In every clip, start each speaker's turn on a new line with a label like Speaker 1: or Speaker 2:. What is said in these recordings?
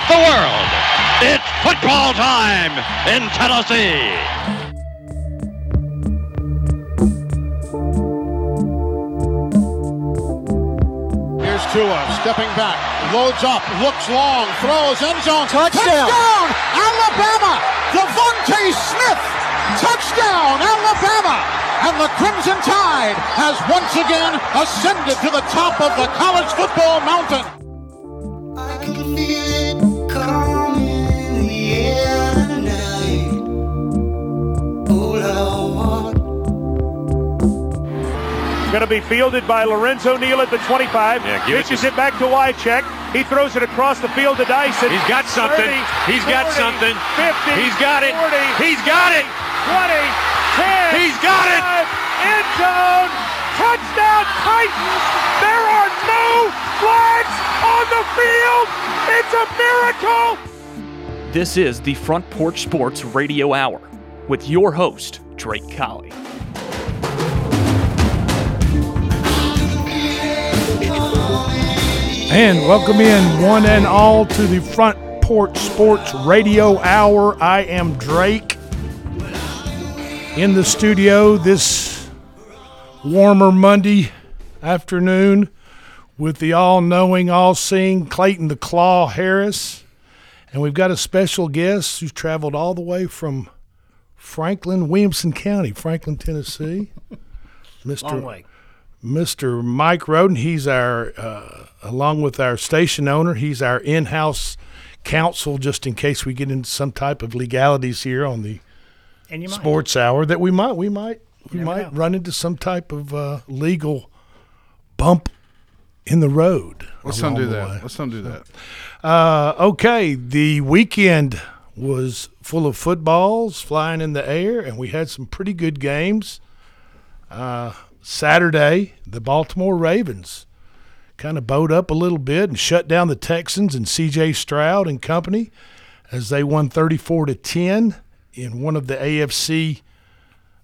Speaker 1: up the world. It's football time in Tennessee.
Speaker 2: Here's Tua stepping back, loads up, looks long, throws end zone.
Speaker 3: Touchdown.
Speaker 2: Touchdown! Alabama! DeVonta Smith! Touchdown, Alabama! And the Crimson Tide has once again ascended to the top of the college football mountain.
Speaker 4: Going to be fielded by Lorenzo Neal at the 25.
Speaker 5: Yeah, give it
Speaker 4: Pitches
Speaker 5: to-
Speaker 4: it, back to Wycheck. He throws it across the field to Dyson.
Speaker 5: He's got something.
Speaker 4: 30,
Speaker 5: He's got something.
Speaker 4: 50.
Speaker 5: He's got it.
Speaker 4: 40,
Speaker 5: He's got it.
Speaker 4: 20, 10.
Speaker 5: He's got it.
Speaker 4: End zone. Touchdown Titans. There are no flags on the field. It's a miracle.
Speaker 6: This is the Front Porch Sports Radio Hour with your host, Drake Colley.
Speaker 7: And welcome in one and all to the Front Porch Sports Radio Hour. I am Drake in the studio this warmer Monday afternoon with the all knowing, all seeing Clayton the Claw Harris. And we've got a special guest who's traveled all the way from Franklin, Williamson County, Franklin, Tennessee. Mr.
Speaker 3: Long way.
Speaker 7: Mr. Mike Roden. He's our, uh, along with our station owner, he's our in house counsel just in case we get into some type of legalities here on the
Speaker 3: And you might.
Speaker 7: sports hour that we might, we might, we
Speaker 3: never
Speaker 7: might
Speaker 3: know.
Speaker 7: run into some type of uh, legal bump in the road.
Speaker 8: Let's
Speaker 7: along
Speaker 8: not do that.
Speaker 7: way.
Speaker 8: Let's not do that.
Speaker 7: Uh, okay, the weekend was full of footballs flying in the air, and we had some pretty good games. Uh, Saturday, the Baltimore Ravens kind of bowed up a little bit and shut down the Texans and C.J. Stroud and company as they won 34 to 10 in one of the AFC,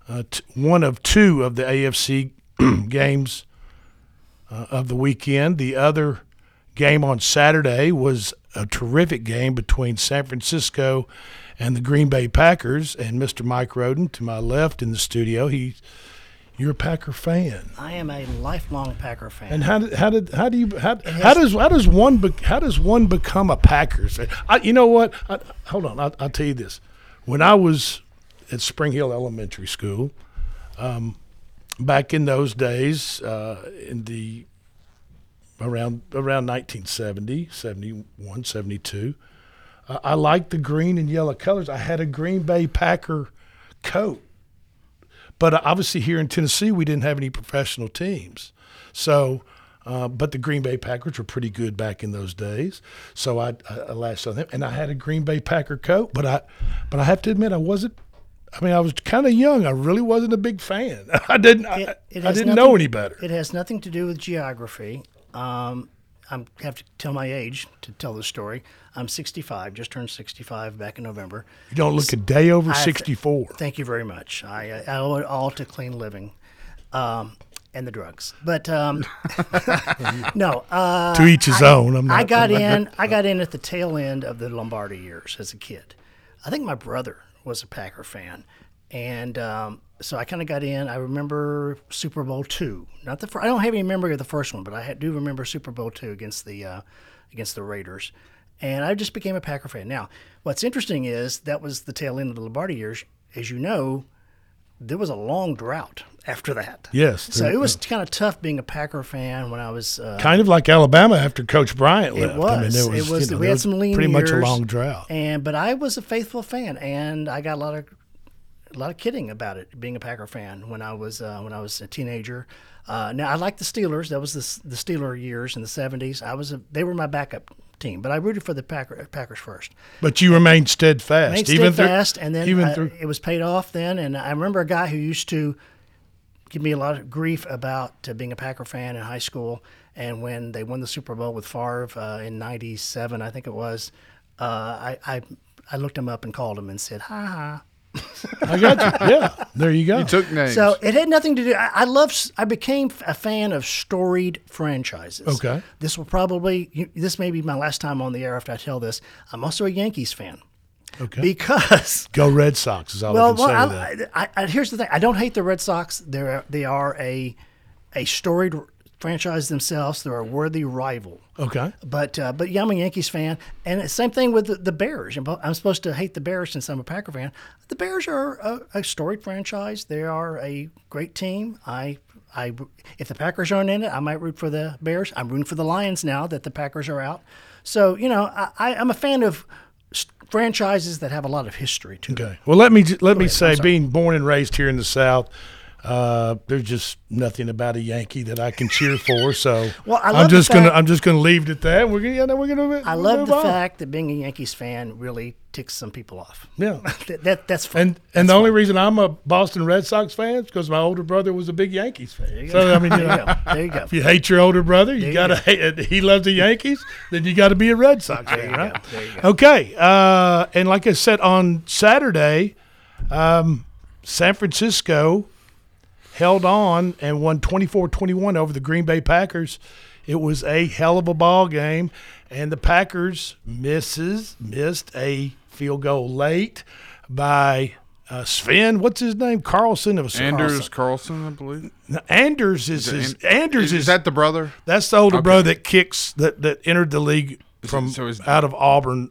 Speaker 7: uh, t- one of two of the AFC games uh, of the weekend. The other game on Saturday was a terrific game between San Francisco and the Green Bay Packers. And Mr. Mike Roden to my left in the studio, he, you're a Packer fan.
Speaker 3: I am a lifelong Packer fan.
Speaker 7: And how did how did how do you how, how does how does one be, how does one become a Packers? fan? I, you know what? I, hold on, I, I'll tell you this. When I was at Spring Hill Elementary School, um, back in those days, uh, in the around around 1970, 71, 72, uh, I liked the green and yellow colors. I had a Green Bay Packer coat. But obviously, here in Tennessee, we didn't have any professional teams. So, uh, but the Green Bay Packers were pretty good back in those days. So I, I, I on them, and I had a Green Bay Packer coat. But I, but I have to admit, I wasn't. I mean, I was kind of young. I really wasn't a big fan. I didn't. I,
Speaker 3: It- it
Speaker 7: I
Speaker 3: has
Speaker 7: didn't
Speaker 3: nothing-
Speaker 7: know any better.
Speaker 3: It has nothing to do with geography. Um, I have to tell my age to tell the story. I'm 65, just turned 65 back in November.
Speaker 7: You don't look a day over
Speaker 3: I-
Speaker 7: sixty-four.
Speaker 3: Thank you very much. I, I owe it all to clean living um, and the drugs. But um, no, uh,
Speaker 7: to each his own. I'm not,
Speaker 3: I got in. I got in at the tail end of the Lombardi years as a kid. I think my brother was a Packer fan, and um, so I kind of got in. I remember Super Bowl two. Not the. Fir- I don't have any memory of the first one, but I ha- do remember Super Bowl two against the uh, against the Raiders, and I just became a Packer fan. Now, what's interesting is that was the tail end of the Lombardi years. As you know, there was a long drought after that.
Speaker 7: Yes,
Speaker 3: So it was kind of tough being a Packer fan when I was uh,
Speaker 7: Kind of like Alabama after Coach Bryant left.
Speaker 3: it was.
Speaker 7: I mean, was,
Speaker 3: it was.
Speaker 7: you know,
Speaker 3: we had some lean
Speaker 7: pretty much a long drought.
Speaker 3: And but I was a faithful fan, and I got a lot of a lot of kidding about it being a Packer fan when I was uh, when I was a teenager. Uh, now I like the Steelers. That was the the Steeler years in the '70s. I was a, they were my backup team, but I rooted for the Packer, Packers first.
Speaker 7: But you remained steadfast,
Speaker 3: Made
Speaker 7: even
Speaker 3: steadfast,
Speaker 7: through,
Speaker 3: and then
Speaker 7: even
Speaker 3: uh,
Speaker 7: through.
Speaker 3: it was paid off then. And I remember a guy who used to give me a lot of grief about uh, being a Packer fan in high school. And when they won the Super Bowl with Favre uh, in '97, I think it was, uh, I, I I looked him up and called him and said, "Ha ha."
Speaker 7: I got you. Yeah, there you go.
Speaker 5: He took names.
Speaker 3: So it had nothing to do. I, I love. I became a fan of storied franchises.
Speaker 7: Okay.
Speaker 3: This will probably. This may be my last time on the air after I tell this. I'm also a Yankees fan
Speaker 7: okay.
Speaker 3: because.
Speaker 7: Go Red Sox is all
Speaker 3: Well,
Speaker 7: I can say
Speaker 3: well
Speaker 7: to.
Speaker 3: I, I, I, here's the thing. I don't hate the Red Sox. They're they are a a storied franchise themselves. They're a worthy rival.
Speaker 7: Okay.
Speaker 3: But uh, but yeah, I'm a Yankees fan, and same thing with the, the Bears. I'm supposed to hate the Bears since I'm a Packer fan. The Bears are a, a storied franchise. They are a great team. I I if the Packers aren't in it, I might root for the Bears. I'm rooting for the Lions now that the Packers are out. So you know, I, I I'm a fan of franchises that have a lot of history to them.
Speaker 7: Okay. Well, let me let me
Speaker 3: ahead,
Speaker 7: say, being born and raised here in the South, uh, there's just nothing about a Yankee that I can cheer for. So
Speaker 3: Well, I
Speaker 7: am just gonna I'm just gonna leave it at that. We're gonna yeah, we're gonna.
Speaker 3: I
Speaker 7: we'll
Speaker 3: love the
Speaker 7: on.
Speaker 3: fact that being a Yankees fan really ticks some people off.
Speaker 7: Yeah.
Speaker 3: that, that that's fun.
Speaker 7: And and the only reason I'm a Boston Red Sox fan is because my older brother was a big Yankees fan. So I mean, you
Speaker 3: there you go. There you go.
Speaker 7: if you hate your older brother, you
Speaker 3: you
Speaker 7: gotta hate. He loves the Yankees, then you got to be a Red Sox fan, right?
Speaker 3: go. Go.
Speaker 7: Okay. Uh, and like I said on Saturday, um, San Francisco held on and won 24-21 over the Green Bay Packers. It was a hell of a ball game, and the Packers misses missed a field goal late by uh, Sven. What's his name? Carlson. It was
Speaker 5: Anders Carlson, I believe.
Speaker 7: Carlson. Anders is, his. Anders is,
Speaker 5: is that the brother?
Speaker 7: that's the older
Speaker 5: Okay.
Speaker 7: brother that kicks that that entered the league from
Speaker 5: so is-
Speaker 7: out of Auburn.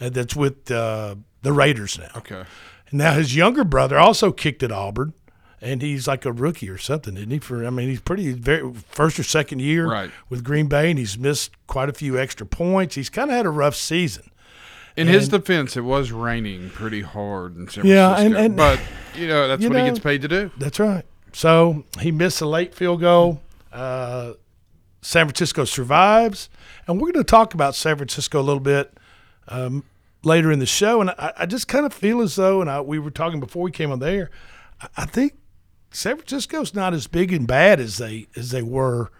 Speaker 7: Uh, that's with uh, the Raiders now.
Speaker 5: Okay.
Speaker 7: And now his younger brother also kicked at Auburn, and he's like a rookie or something, isn't he? For I mean, he's pretty very first or second year
Speaker 5: Right.
Speaker 7: with Green Bay, and he's missed quite a few extra points. He's kind of had a rough season.
Speaker 5: In his defense, it was raining pretty hard in San
Speaker 7: Yeah,
Speaker 5: Francisco.
Speaker 7: and- and-
Speaker 5: but you know that's
Speaker 7: you
Speaker 5: what he gets paid to do.
Speaker 7: That's right. So he missed a late field goal. Uh, San Francisco survives, and we're going to talk about San Francisco a little bit um, later in the show. And I, I just kind of feel as though, and I, we were talking before we came on there, I think San Francisco's not as big and bad as they as they were,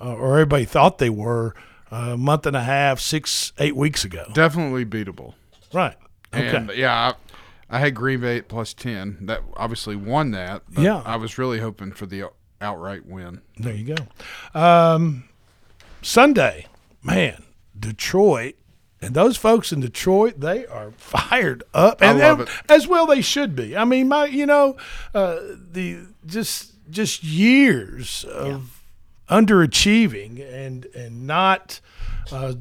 Speaker 7: uh, or everybody thought they were uh, a month and a half, six, eight weeks ago.
Speaker 5: Definitely beatable.
Speaker 7: Right. Okay.
Speaker 5: And yeah, I, I had Green Bay plus ten. That obviously won that. But
Speaker 7: Yeah.
Speaker 5: I was really hoping for the outright win.
Speaker 7: There you go. Um, Sunday, man, Detroit, and those folks in Detroit, they are fired up, and
Speaker 5: love it.
Speaker 7: as well they should be. I mean, my, you know, uh, the just just years of underachieving and and not. Uh,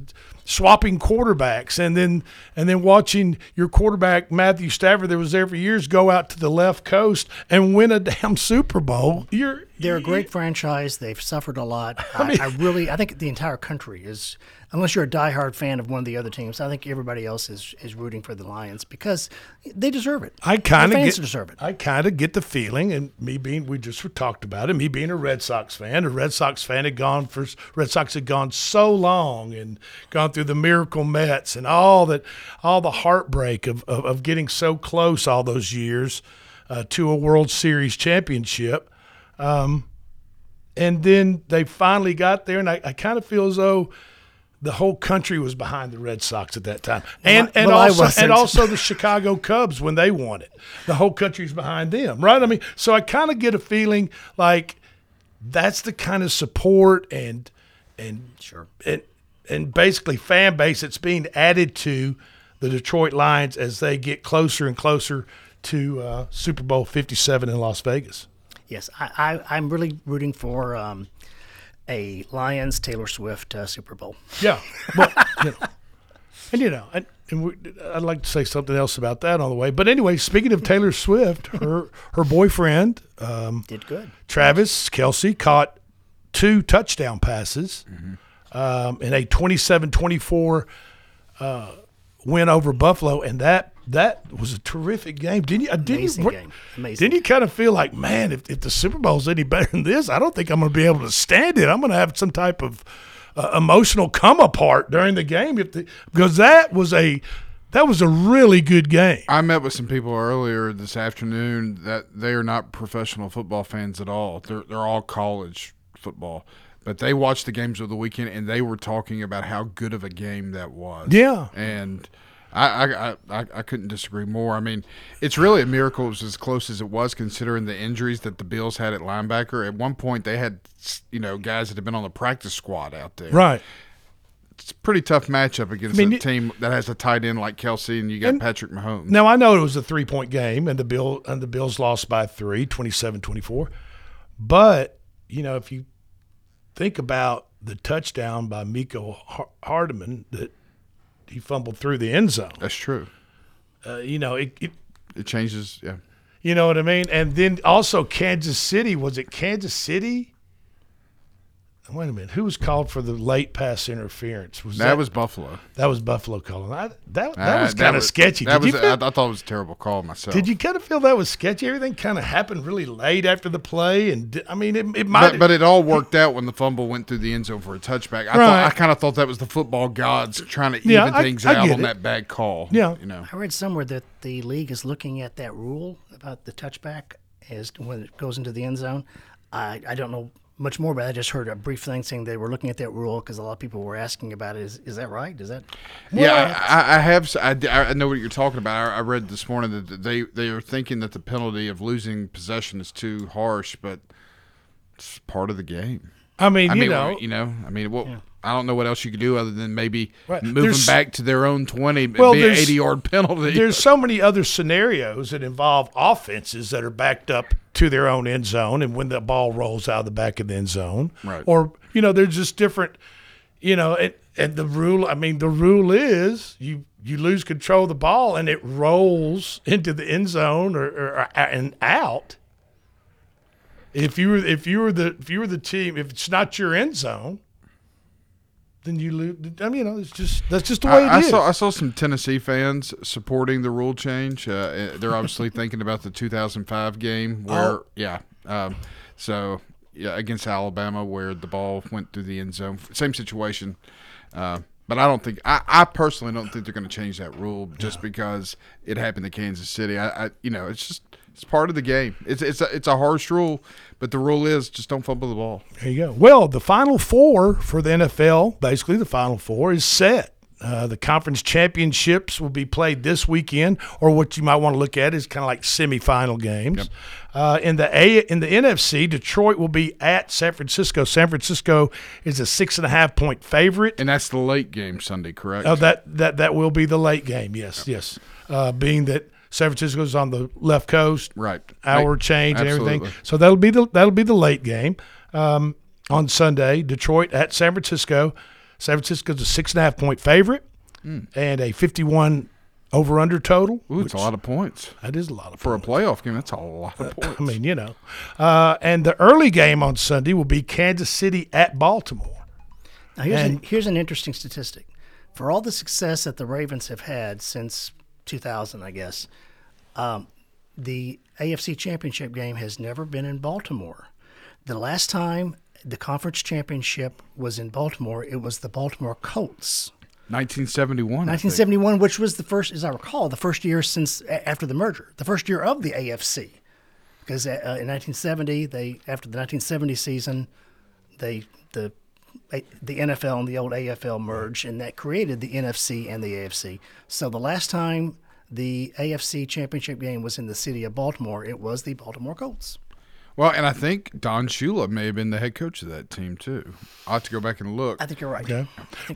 Speaker 7: swapping quarterbacks and then and then watching your quarterback Matthew Stafford that was there for years go out to the left coast and win a damn Super Bowl. You're
Speaker 3: They're a great franchise. They've suffered a lot. I, I, really, I think the entire country is, unless you're a diehard fan of one of the other teams, I think everybody else is, is rooting for the Lions because they deserve it.
Speaker 7: I kind of get,
Speaker 3: deserve it.
Speaker 7: I kind of get the feeling, and me being, we just talked about it. Me being a Red Sox fan, a Red Sox fan had gone for Red Sox had gone so long and gone through the miracle Mets and all that, all the heartbreak of of, of getting so close all those years uh, to a World Series championship. Um, and then they finally got there, and I, I kind of feel as though the whole country was behind the Red Sox at that time, and and
Speaker 3: well,
Speaker 7: also and also the Chicago Cubs when they won it. The whole country's behind them, right? I mean, so I kind of get a feeling like that's the kind of support and and
Speaker 3: Sure.
Speaker 7: and and basically fan base that's being added to the Detroit Lions as they get closer and closer to uh, Super Bowl Fifty Seven in Las Vegas.
Speaker 3: Yes, I, I, I'm really rooting for um, a Lions Taylor Swift uh, Super Bowl.
Speaker 7: Yeah, well, you know, and you know, and, and we, I'd like to say something else about that on the way. But anyway, speaking of Taylor Swift, her her boyfriend um,
Speaker 3: Did good.
Speaker 7: Travis Kelce caught two touchdown passes um, in a 27-24 uh, win over Buffalo, and that that was a terrific game. Didn't you? uh, Didn't
Speaker 3: Amazing
Speaker 7: you,
Speaker 3: game. Amazing.
Speaker 7: Didn't you kind of feel like, man, if, if the Super Bowl's any better than this, I don't think I'm going to be able to stand it. I'm going to have some type of uh, emotional come apart during the game if the, because that was a that was a really good game.
Speaker 5: I met with some people earlier this afternoon that they are not professional football fans at all. They're they're all college football, but they watched the games of the weekend and they were talking about how good of a game that was.
Speaker 7: Yeah.
Speaker 5: and I, I, I, I- couldn't disagree more. I mean, it's really a miracle it was as close as it was, considering the injuries that the Bills had at linebacker. At one point, they had you know guys that had been on the practice squad out there.
Speaker 7: Right.
Speaker 5: It's a pretty tough matchup against
Speaker 7: I mean,
Speaker 5: a team that has a tight end like Kelce, and you got
Speaker 7: And-
Speaker 5: Patrick Mahomes.
Speaker 7: Now I know it was a three point game and the Bill and the Bills lost by three, 27-24. But, you know, if you think about the touchdown by Miko Har- Hardman that he fumbled through the end zone,
Speaker 5: That's true.
Speaker 7: uh, you know, it, it
Speaker 5: It changes. Yeah.
Speaker 7: you know what I mean? And then also Kansas City, was it Kansas City? Wait a minute. Who was called for the late pass interference? Was
Speaker 5: That, was Buffalo.
Speaker 7: that was Buffalo calling. I, that that
Speaker 5: Uh,
Speaker 7: was kind of sketchy.
Speaker 5: That
Speaker 7: Did
Speaker 5: was.
Speaker 7: you feel,
Speaker 5: I, I thought it was a terrible call myself.
Speaker 7: Did you kind of feel that was sketchy? Everything kind of happened really late after the play, and I mean, it, it might.
Speaker 5: But, but it all worked out when the fumble went through the end zone for a touchback. I
Speaker 7: Right.
Speaker 5: thought I kind of thought that was the football gods trying to even
Speaker 7: I-
Speaker 5: things
Speaker 7: I
Speaker 5: out
Speaker 7: get
Speaker 5: on
Speaker 7: it.
Speaker 5: that bad call.
Speaker 7: Yeah.
Speaker 5: you know.
Speaker 3: I read somewhere that the league is looking at that rule about the touchback as to when it goes into the end zone. I, I don't know much more, but I just heard a brief thing saying they were looking at that rule because a lot of people were asking about it. Is, is that right? Is that?
Speaker 5: Yeah, I, I- I have. s- I, d- I know what you're talking about. I, I read this morning that they they are thinking that the penalty of losing possession is too harsh, but it's part of the game.
Speaker 7: I mean,
Speaker 5: I
Speaker 7: you
Speaker 5: mean,
Speaker 7: know,
Speaker 5: you know, I mean, what? I don't know what else you could do other than maybe
Speaker 7: Right.
Speaker 5: moving
Speaker 7: There's-
Speaker 5: back to their own twenty,
Speaker 7: Well,
Speaker 5: be an
Speaker 7: there's-
Speaker 5: eighty yard penalty.
Speaker 7: there's so many other scenarios that involve offenses that are backed up to their own end zone, and when the ball rolls out of the back of the end zone,
Speaker 5: Right.
Speaker 7: Or you know, there's just different, you know, and, and the rule. I mean, the rule is you you lose control of the ball and it rolls into the end zone or, or, or and out. If you were if you were the if you were the team, if it's not your end zone, then you lose. I mean, you know, it's just that's just the way
Speaker 5: I, I
Speaker 7: it is.
Speaker 5: saw I saw some Tennessee fans supporting the rule change. Uh, they're obviously thinking about the 2005 game where,
Speaker 7: Oh.
Speaker 5: yeah, um, so yeah, against Alabama where the ball went through the end zone. Same situation, uh, but I don't think I, I personally don't think they're going to change that rule just because it happened to Kansas City. I, I you know it's just it's part of the game. It's it's a, it's a harsh rule, but the rule is just don't fumble the ball.
Speaker 7: There you go. Well, the final four for the NFL, basically the final four, is set. Uh, the conference championships will be played this weekend, or what you might want to look at is kind of like semifinal games. Uh, in the A in the NFC, Detroit will be at San Francisco. San Francisco is a six and a half point favorite.
Speaker 5: And that's the late game Sunday, correct?
Speaker 7: Oh, that that that will be the late game. Yes, yes. Uh, being that San Francisco's on the left coast,
Speaker 5: Right.
Speaker 7: Hour
Speaker 5: Right.
Speaker 7: change and everything. So that'll be the that'll be the late game um, on Sunday. Detroit at San Francisco. San Francisco's a six and a half point favorite and a fifty one over under total.
Speaker 5: Ooh, it's a lot of points
Speaker 7: That is a lot of
Speaker 5: for a playoff game. That's a lot of points.
Speaker 7: I mean, you know. Uh, and the early game on Sunday will be Kansas City at Baltimore.
Speaker 3: Now here's, an,
Speaker 7: And-
Speaker 3: here's an interesting statistic. For all the success that the Ravens have had since 2000, I guess, um, the AFC Championship game has never been in Baltimore. The last time the conference championship was in Baltimore, it was the Baltimore Colts.
Speaker 5: 1971.
Speaker 3: 1971, which was the first, as I recall, the first year since after the merger, the first year of the AFC. Because uh, in 1970, they after the 1970 season, they the the NFL and the old AFL merged, and that created the NFC and the AFC. So the last time the AFC championship game was in the city of Baltimore, it was the Baltimore Colts.
Speaker 5: Well, and I think Don Shula may have been the head coach of that team too. I'll have to go back and look.
Speaker 3: I think you're right.
Speaker 7: Okay.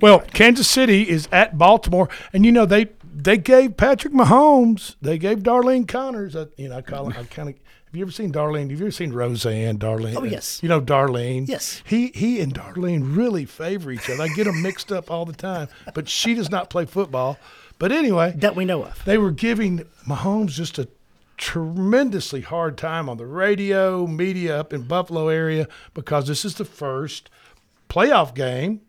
Speaker 7: Well, Kansas City is at Baltimore, and you know they they gave Patrick Mahomes, they gave Darlene Connors. uh, you know, I call I kind of. Have you ever seen Darlene? Have you ever seen Roseanne? Darlene?
Speaker 3: Oh, yes.
Speaker 7: You know Darlene.
Speaker 3: Yes.
Speaker 7: He he and Darlene really favor each other. I get them mixed up all the time, but she does not play football. But anyway,
Speaker 3: That we know of.
Speaker 7: they were giving Mahomes just a tremendously hard time on the radio, media up in Buffalo area because this is the first playoff game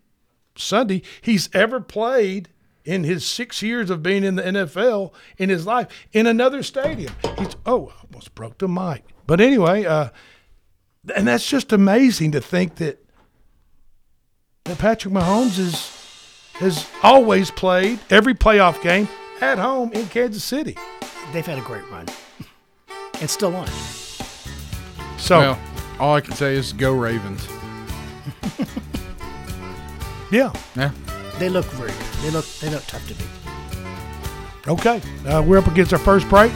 Speaker 7: Sunday he's ever played in his six years of being in the NFL in his life in another stadium. He's oh, I almost broke the mic. But anyway, uh, and that's just amazing to think that that Patrick Mahomes is has always played every playoff game at home in Kansas City.
Speaker 3: They've had a great run, and still on.
Speaker 7: So
Speaker 5: Well, all I can say is go Ravens.
Speaker 7: yeah,
Speaker 5: Yeah.
Speaker 3: They look very. They look they look tough to beat.
Speaker 7: Okay, uh, we're up against our first break.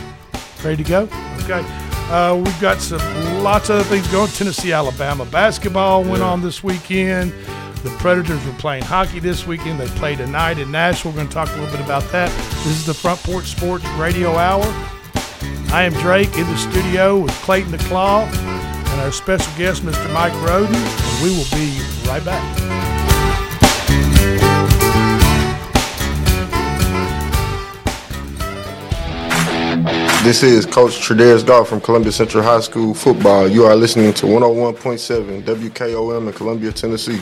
Speaker 7: Ready to go? Okay. Uh, we've got some lots of other things going. Tennessee, Alabama basketball went on this weekend. The Predators were playing hockey this weekend. They play tonight in Nashville. We're going to talk a little bit about that. This is the Front Porch Sports Radio Hour. I am Drake in the studio with Clayton the Claw and our special guest, Mr. Mike Roden. And we will be right back.
Speaker 8: This is Coach Tredaris Goff from Columbia Central High School football. You are listening to 101.7 WKOM in Columbia, Tennessee.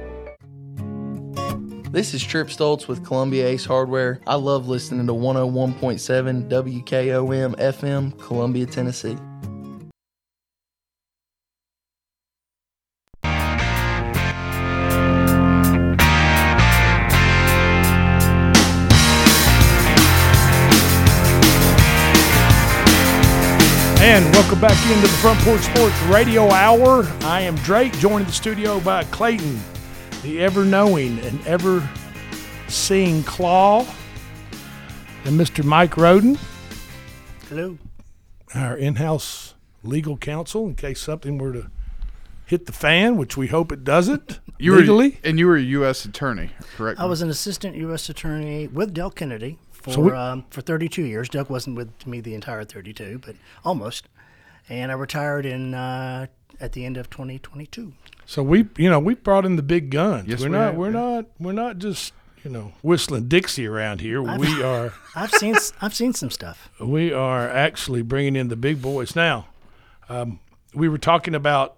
Speaker 9: This is Trip Stoltz with Columbia Ace Hardware. I love listening to 101.7 WKOM FM, Columbia, Tennessee.
Speaker 7: And welcome back into the Front Porch Sports Radio Hour. I am Drake, joined in the studio by Clayton, the ever knowing and ever seeing Claw, and Mr. Mike Roden.
Speaker 3: Hello.
Speaker 7: Our in house legal counsel, in case something were to hit the fan, which we hope it doesn't
Speaker 5: You
Speaker 7: legally.
Speaker 5: were, and you were a U.S. attorney, correct?
Speaker 3: I was an assistant U.S. attorney with Del Kennedy for
Speaker 7: So we-
Speaker 3: um, for 32 years. Doug wasn't with me the entire 32, but almost. And I retired in uh, at the end of 2022.
Speaker 7: So we, you know, we brought in the big guns.
Speaker 3: Yes,
Speaker 7: we're
Speaker 3: we
Speaker 7: not,
Speaker 3: have,
Speaker 7: we're
Speaker 3: yeah.
Speaker 7: not, we're not just, you know, whistling Dixie around here.
Speaker 3: I've-
Speaker 7: we are.
Speaker 3: I've seen s- I've seen some stuff.
Speaker 7: we are actually bringing in the big boys now. Um, we were talking about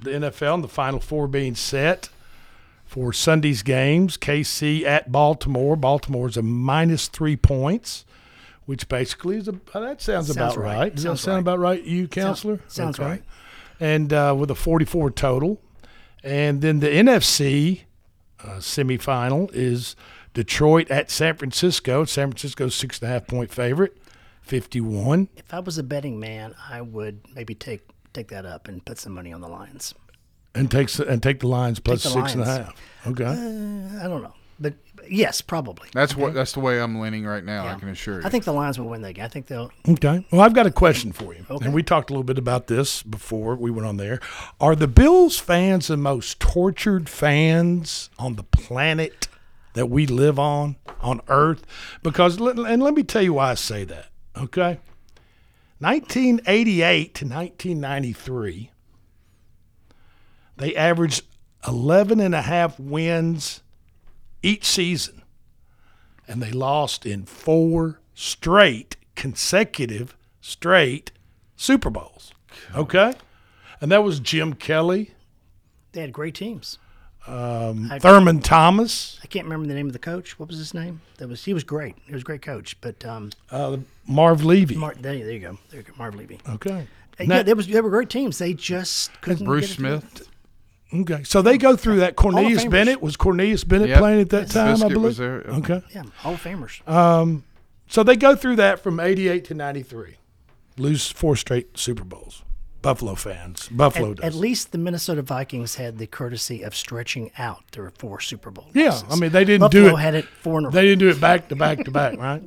Speaker 7: the NFL and the Final Four being set for Sunday's games. KC at Baltimore. Baltimore's a minus three points, which basically is a uh, that sounds,
Speaker 3: Sounds
Speaker 7: about
Speaker 3: right.
Speaker 7: right. Does
Speaker 3: Sounds
Speaker 7: that sound
Speaker 3: right.
Speaker 7: about right, you counselor?
Speaker 3: sounds right.
Speaker 7: And uh, with a 44 total, and then the NFC uh, semifinal is Detroit at San Francisco. San Francisco's six and a half point favorite, 51.
Speaker 3: If I was a betting man, I would maybe take take that up and put some money on the Lions.
Speaker 7: And takes and take the lines plus
Speaker 3: the
Speaker 7: six and a
Speaker 3: Lions.
Speaker 7: half. Okay.
Speaker 3: Uh, I don't know, but yes, probably.
Speaker 5: That's what. That's the way I'm leaning right now. I can assure you.
Speaker 3: I think the Lions will win that game. I think they'll.
Speaker 7: Okay. Well, I've got a question for you.
Speaker 3: Okay.
Speaker 7: And we talked a little bit about this before we went on there. Are the Bills fans the most tortured fans on the planet that we live on, on Earth? Because, and let me tell you why I say that. Okay. 1988 to 1993, they averaged 11 and a half wins each season and they lost in four straight consecutive straight Super Bowls. Okay, and that was Jim Kelly,
Speaker 3: They had great teams.
Speaker 7: um,
Speaker 3: I-
Speaker 7: Thurman Thomas,
Speaker 3: I can't remember the name of the coach. What was his name? That was he was great. He was a great coach. But um,
Speaker 7: uh, Marv Levy.
Speaker 3: Mar- there, there you go. There you go. Marv Levy.
Speaker 7: Okay.
Speaker 3: Uh,
Speaker 7: Now-
Speaker 3: yeah, they was they were great teams. They just couldn't.
Speaker 5: Bruce
Speaker 3: get it
Speaker 5: Smith.
Speaker 3: Together.
Speaker 7: Okay, so they go through that. Cornelius
Speaker 3: Famers.
Speaker 7: Bennett was Cornelius Bennett
Speaker 5: Yep.
Speaker 7: playing at that
Speaker 5: Yes.
Speaker 7: time, I
Speaker 5: Biscuit
Speaker 7: believe.
Speaker 5: was there.
Speaker 7: Okay.
Speaker 3: Yeah, Hall of Famers.
Speaker 7: Um, so they go through that from '88 to '93, lose four straight Super Bowls. Buffalo fans, Buffalo
Speaker 3: At,
Speaker 7: does.
Speaker 3: at least the Minnesota Vikings had the courtesy of stretching out their four Super Bowl.
Speaker 7: Yeah,
Speaker 3: losses.
Speaker 7: I mean they didn't
Speaker 3: Buffalo
Speaker 7: do it.
Speaker 3: had it four in a
Speaker 7: They didn't do it back to back to back, right?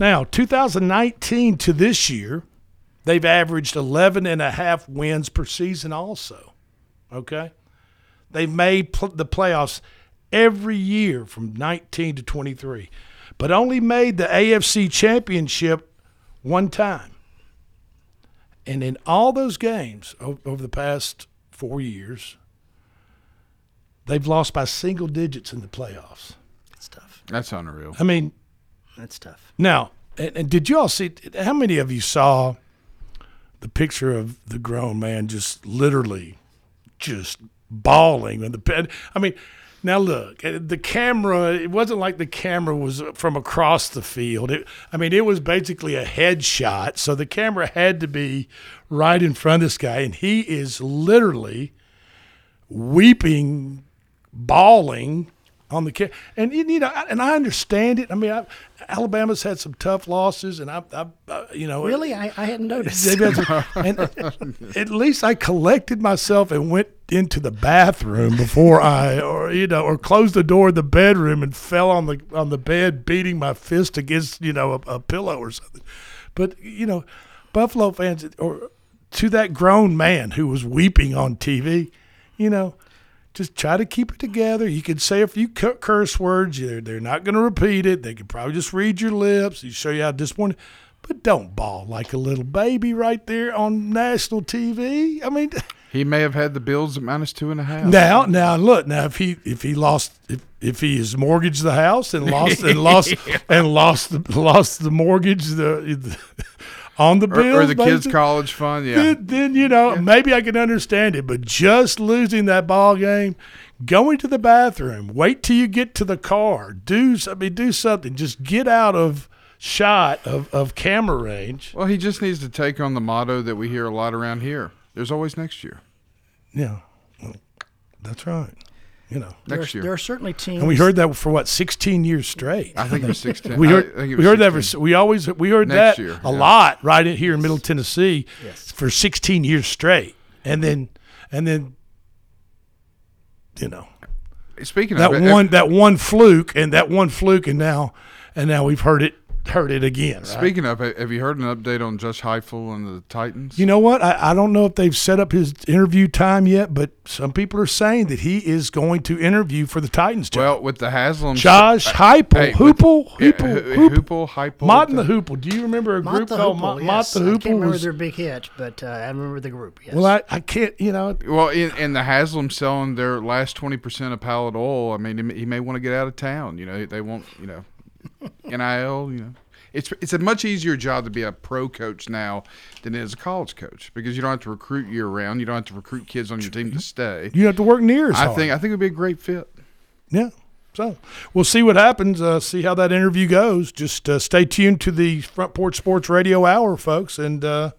Speaker 7: Now, 2019 to this year, they've averaged 11 and a half wins per season. Also, okay, they've made pl- the playoffs every year from 19 to 23, but only made the AFC Championship one time. And in all those games o- over the past four years, they've lost by single digits in the playoffs.
Speaker 5: That's tough. That's unreal.
Speaker 7: I mean,
Speaker 3: That's tough.
Speaker 7: now, and, and did you all see? How many of you saw the picture of the grown man just literally just bawling in the bed? I mean, now look, uh, the camera. It wasn't like the camera was from across the field. It, I mean, it was basically a headshot, so the camera had to be right in front of this guy, and he is literally weeping bawling on the kid. And you know, and I understand it. I mean, I, Alabama's had some tough losses, and I, I, I you know,
Speaker 3: Really, I, I hadn't noticed.
Speaker 7: Some- and at least I collected myself and went into the bathroom before I, or you know, or closed the door of the bedroom and fell on the on the bed, beating my fist against you know a, a pillow or something. But you know, Buffalo fans, or to that grown man who was weeping on TV, you know, just try to keep it together. You can say a few cu- curse words. They're, they're not going to repeat it. They can probably just read your lips. You show you how disappointed. But don't bawl like a little baby right there on national TV. I mean,
Speaker 5: He may have had the Bills at minus two and a half.
Speaker 7: now, now look. Now, if he if he lost if, if he has mortgaged the house and lost and lost and lost the lost the mortgage the, the on the
Speaker 5: Or- or the kids' college fund, yeah.
Speaker 7: Then, then you know maybe I can understand it. But just losing that ball game, going to the bathroom, wait till you get to the car, do I mean do something. Just get out of shot of, of camera range.
Speaker 5: Well, he just needs to take on the motto that we hear a lot around here. There's always next year.
Speaker 7: Yeah, Well, that's right. You know,
Speaker 3: There are-
Speaker 5: Next year.
Speaker 3: there are certainly teams.
Speaker 7: And we heard that for what sixteen years straight.
Speaker 5: I think it was 16.
Speaker 7: we
Speaker 5: I
Speaker 7: heard,
Speaker 5: think it
Speaker 7: we
Speaker 5: was
Speaker 7: heard that.
Speaker 5: 16.
Speaker 7: For, we always we heard
Speaker 5: Next
Speaker 7: that
Speaker 5: year,
Speaker 7: a
Speaker 5: yeah.
Speaker 7: lot right in, here in Middle Tennessee
Speaker 3: Yes.
Speaker 7: for sixteen years straight, and then and then you know
Speaker 5: Speaking
Speaker 7: that
Speaker 5: of it,
Speaker 7: one that one fluke and that one fluke, and now and now we've heard it heard it again. right?
Speaker 5: Speaking of, have you heard an update on Josh Heupel and the Titans?
Speaker 7: You know what? I, I don't know if they've set up his interview time yet, but some people are saying that he is going to interview for the Titans job.
Speaker 5: Well, with the Haslam,
Speaker 7: Josh
Speaker 5: uh,
Speaker 7: Heupel,
Speaker 5: hey, with-
Speaker 7: Hoople,
Speaker 5: yeah,
Speaker 7: Hoople, Hoople,
Speaker 5: Hoople, Heupel,
Speaker 7: Mott and the
Speaker 5: the-
Speaker 7: Hoople. Do you remember a group
Speaker 3: the
Speaker 7: called
Speaker 3: Hoople,
Speaker 7: Mott,
Speaker 3: yes.
Speaker 7: Mott the
Speaker 3: I can't remember
Speaker 7: was-
Speaker 3: their big hit, but uh, I remember the group. Yes.
Speaker 7: well, I, I can't, you know.
Speaker 5: Well, in, and the Haslam selling their last twenty percent of Pilot Oil. I mean, he may want to get out of town. You know, they won't. You know, nil. You know, it's it's a much easier job to be a pro coach now than it is a college coach because you don't have to recruit year round. You don't have to recruit kids on your team to stay.
Speaker 7: You have to work near as
Speaker 5: I
Speaker 7: hard.
Speaker 5: think I think it'd be a great fit.
Speaker 7: Yeah. So we'll see what happens. Uh, see how that interview goes. Just uh, stay tuned to the Front Porch Sports Radio Hour, folks, and uh,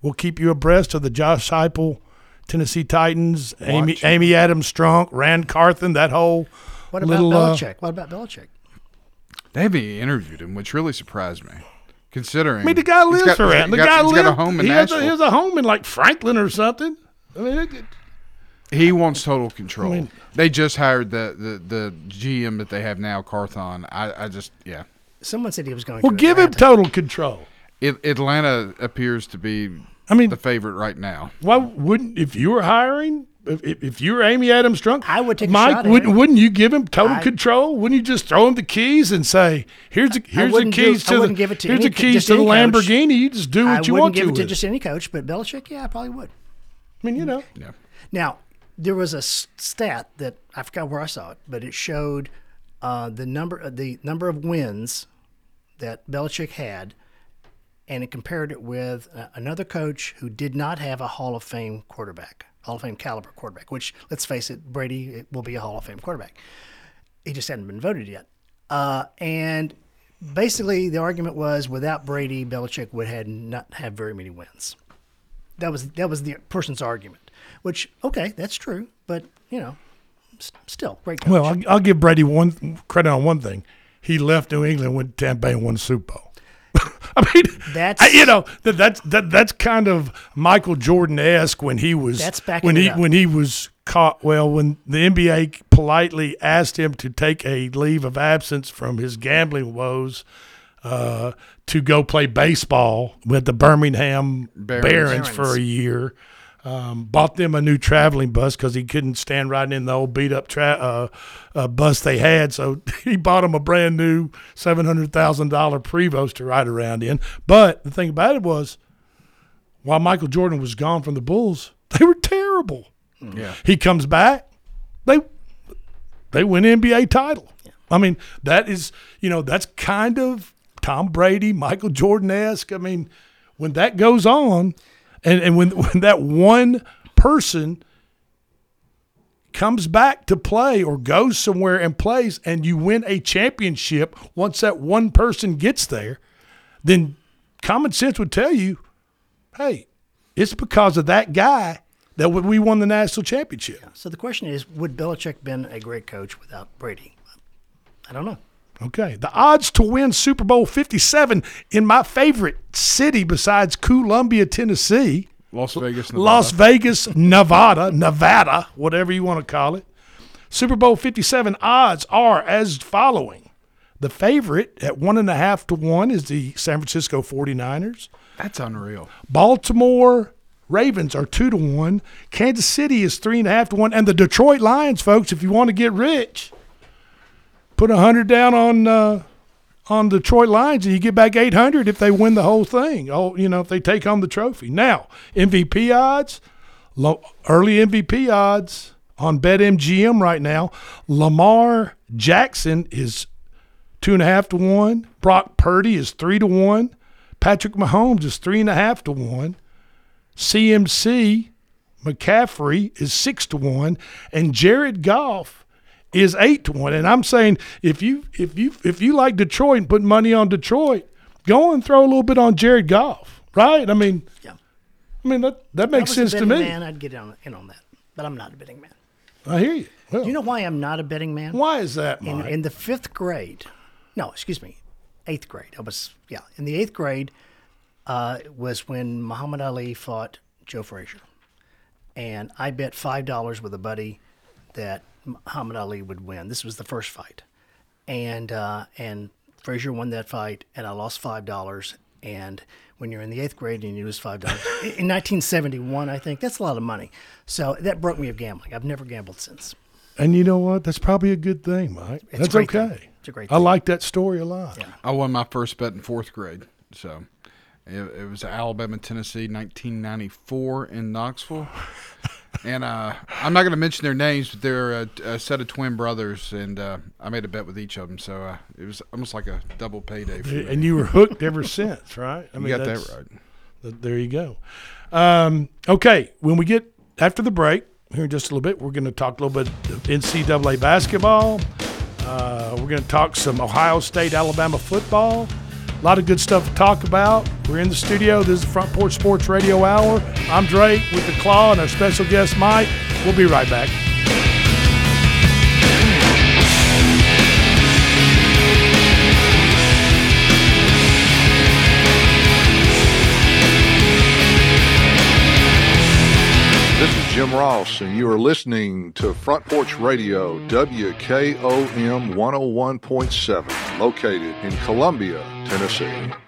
Speaker 7: we'll keep you abreast of the Josh Heupel, Tennessee Titans, Amy
Speaker 5: Watch.
Speaker 7: Amy Adams Strunk, Ran Carthon, that whole
Speaker 3: what about
Speaker 7: little. uh,
Speaker 3: Belichick? what about Belichick?
Speaker 5: They haven't even interviewed him, which really surprised me, considering.
Speaker 7: I mean, the guy lives
Speaker 5: got-
Speaker 7: around. The
Speaker 5: got-
Speaker 7: guy
Speaker 5: he's
Speaker 7: lives.
Speaker 5: got a home in
Speaker 7: he, has a,
Speaker 5: Nashville.
Speaker 7: he has a home in like Franklin or something. I mean, it,
Speaker 5: He wants total control.
Speaker 7: I mean-
Speaker 5: they just hired the, the, the GM that they have now, Carthon. I, I just yeah.
Speaker 3: Someone said he was going.
Speaker 7: well,
Speaker 3: to
Speaker 7: give him total control.
Speaker 5: It, Atlanta appears to be
Speaker 7: I mean,
Speaker 5: the favorite right now.
Speaker 7: Why wouldn't if you were hiring? If, if, if you were Amy Adams Strunk,
Speaker 3: I would take a
Speaker 7: Mike.
Speaker 3: shot
Speaker 7: wouldn't
Speaker 3: it.
Speaker 7: wouldn't you give him total
Speaker 3: I-
Speaker 7: control? Wouldn't you just throw him the keys and say, "Here's the here's the
Speaker 3: wouldn't do-
Speaker 7: keys
Speaker 3: I
Speaker 7: to the
Speaker 3: give it to
Speaker 7: here's
Speaker 3: any-
Speaker 7: the keys to the
Speaker 3: any coach.
Speaker 7: Lamborghini. You just do what
Speaker 3: I
Speaker 7: you
Speaker 3: wouldn't
Speaker 7: want
Speaker 3: give
Speaker 7: to
Speaker 3: it to just any coach, but Belichick, yeah, I probably would.
Speaker 7: I mean, you know,
Speaker 5: Yeah.
Speaker 3: Now, there was a stat that I forgot where I saw it, but it showed uh, the number uh, the number of wins that Belichick had, and it compared it with uh, another coach who did not have a Hall of Fame quarterback, Hall of Fame caliber quarterback. Which, let's face it, Brady it will be a Hall of Fame quarterback. He just hadn't been voted yet, uh, and basically the argument was without Brady, Belichick would had not have very many wins. That was that was the person's argument. Which okay, that's true, but you know, s- still great coach.
Speaker 7: well, I'll, I'll give Brady one credit on one thing. He left New England, went to Tampa and won Super Bowl. I mean,
Speaker 3: That's-
Speaker 7: I- you know that that's that, that's kind of Michael Jordan esque when he was
Speaker 3: That's backing
Speaker 7: when he
Speaker 3: up.
Speaker 7: when he was caught. Well, when the NBA politely asked him to take a leave of absence from his gambling woes uh, to go play baseball with the Birmingham
Speaker 5: Barons.
Speaker 7: Barons, for a year. Um, bought them a new traveling bus because he couldn't stand riding in the old beat up tra- uh, uh, bus they had. So he bought them a brand new seven hundred thousand dollar Prevost to ride around in. But the thing about it was, while Michael Jordan was gone from the Bulls, they were terrible.
Speaker 5: Yeah.
Speaker 7: He comes back, they they win NBA title. I mean, that is you know that's kind of Tom Brady, Michael Jordan esque. I mean, when that goes on, and and when when that one person comes back to play or goes somewhere and plays, and you win a championship once that one person gets there, then common sense would tell you, hey, it's because of that guy that we won the national championship.
Speaker 3: So the question is, would Belichick been a great coach without Brady? I don't know.
Speaker 7: Okay. The odds to win Super Bowl 57 in my favorite city besides Columbia, Tennessee,
Speaker 5: Las Vegas, Nevada.
Speaker 7: Las Vegas, Nevada, Nevada, whatever you want to call it. Super Bowl 57 odds are as following. The favorite at one and a half to one is the San Francisco 49ers.
Speaker 5: That's unreal.
Speaker 7: Baltimore Ravens are two to one. Kansas City is three and a half to one. And the Detroit Lions, folks, if you want to get rich, put a hundred down on uh, on the Detroit Lions, and you get back eight hundred if they win the whole thing. Oh, you know if they take home the trophy. Now MVP odds, low, early MVP odds on BetMGM right now. Lamar Jackson is two and a half to one. Brock Purdy is three to one. Patrick Mahomes is three and a half to one. CMC McCaffrey is six to one, and Jared Goff is eight to one. And I'm saying if you if you if you like Detroit and put money on Detroit, go and throw a little bit on Jared Goff, right? I mean,
Speaker 3: yeah.
Speaker 7: I mean that that makes
Speaker 3: If I was
Speaker 7: sense
Speaker 3: a
Speaker 7: to me.
Speaker 3: Man, I'd get in on, in on that, but I'm not a betting man.
Speaker 7: I hear you. Well,
Speaker 3: Do you know why I'm not a betting man?
Speaker 7: Why is that,
Speaker 3: In, in the fifth grade, no, excuse me, eighth grade. I was yeah, in the eighth grade uh, was when Muhammad Ali fought Joe Frazier, and I bet five dollars with a buddy that Muhammad Ali would win. This was the first fight, and uh, and Frazier won that fight, and I lost five dollars. And when you're in the eighth grade and you lose five dollars in 1971, I think that's a lot of money. So that broke me of gambling. I've never gambled since.
Speaker 7: and you know what? That's probably a good thing, Mike.
Speaker 3: It's a
Speaker 7: That's okay.
Speaker 3: thing. It's a great
Speaker 7: I like that story a lot. Yeah.
Speaker 5: I won my first bet in fourth grade. So it, it was Alabama, Tennessee, 1994 in Knoxville. and uh, I'm not going to mention their names, but they're a, a set of twin brothers, and uh, I made a bet with each of them. So uh, it was almost like a double payday for me.
Speaker 7: And you were hooked ever since, right?
Speaker 5: You got that right.
Speaker 7: th- There you go. Um, okay, when we get after the break here in just a little bit, we're going to talk a little bit of NCAA basketball. Uh, we're going to talk some Ohio State, Alabama football. A lot of good stuff to talk about. We're in the studio. This is the Front Porch Sports Radio Hour. I'm Drake with the Claw and our special guest Mike. We'll be right back.
Speaker 10: This is Jim Ross, and you are listening to Front Porch Radio, WKOM 101.7, located in Columbia, Tennessee.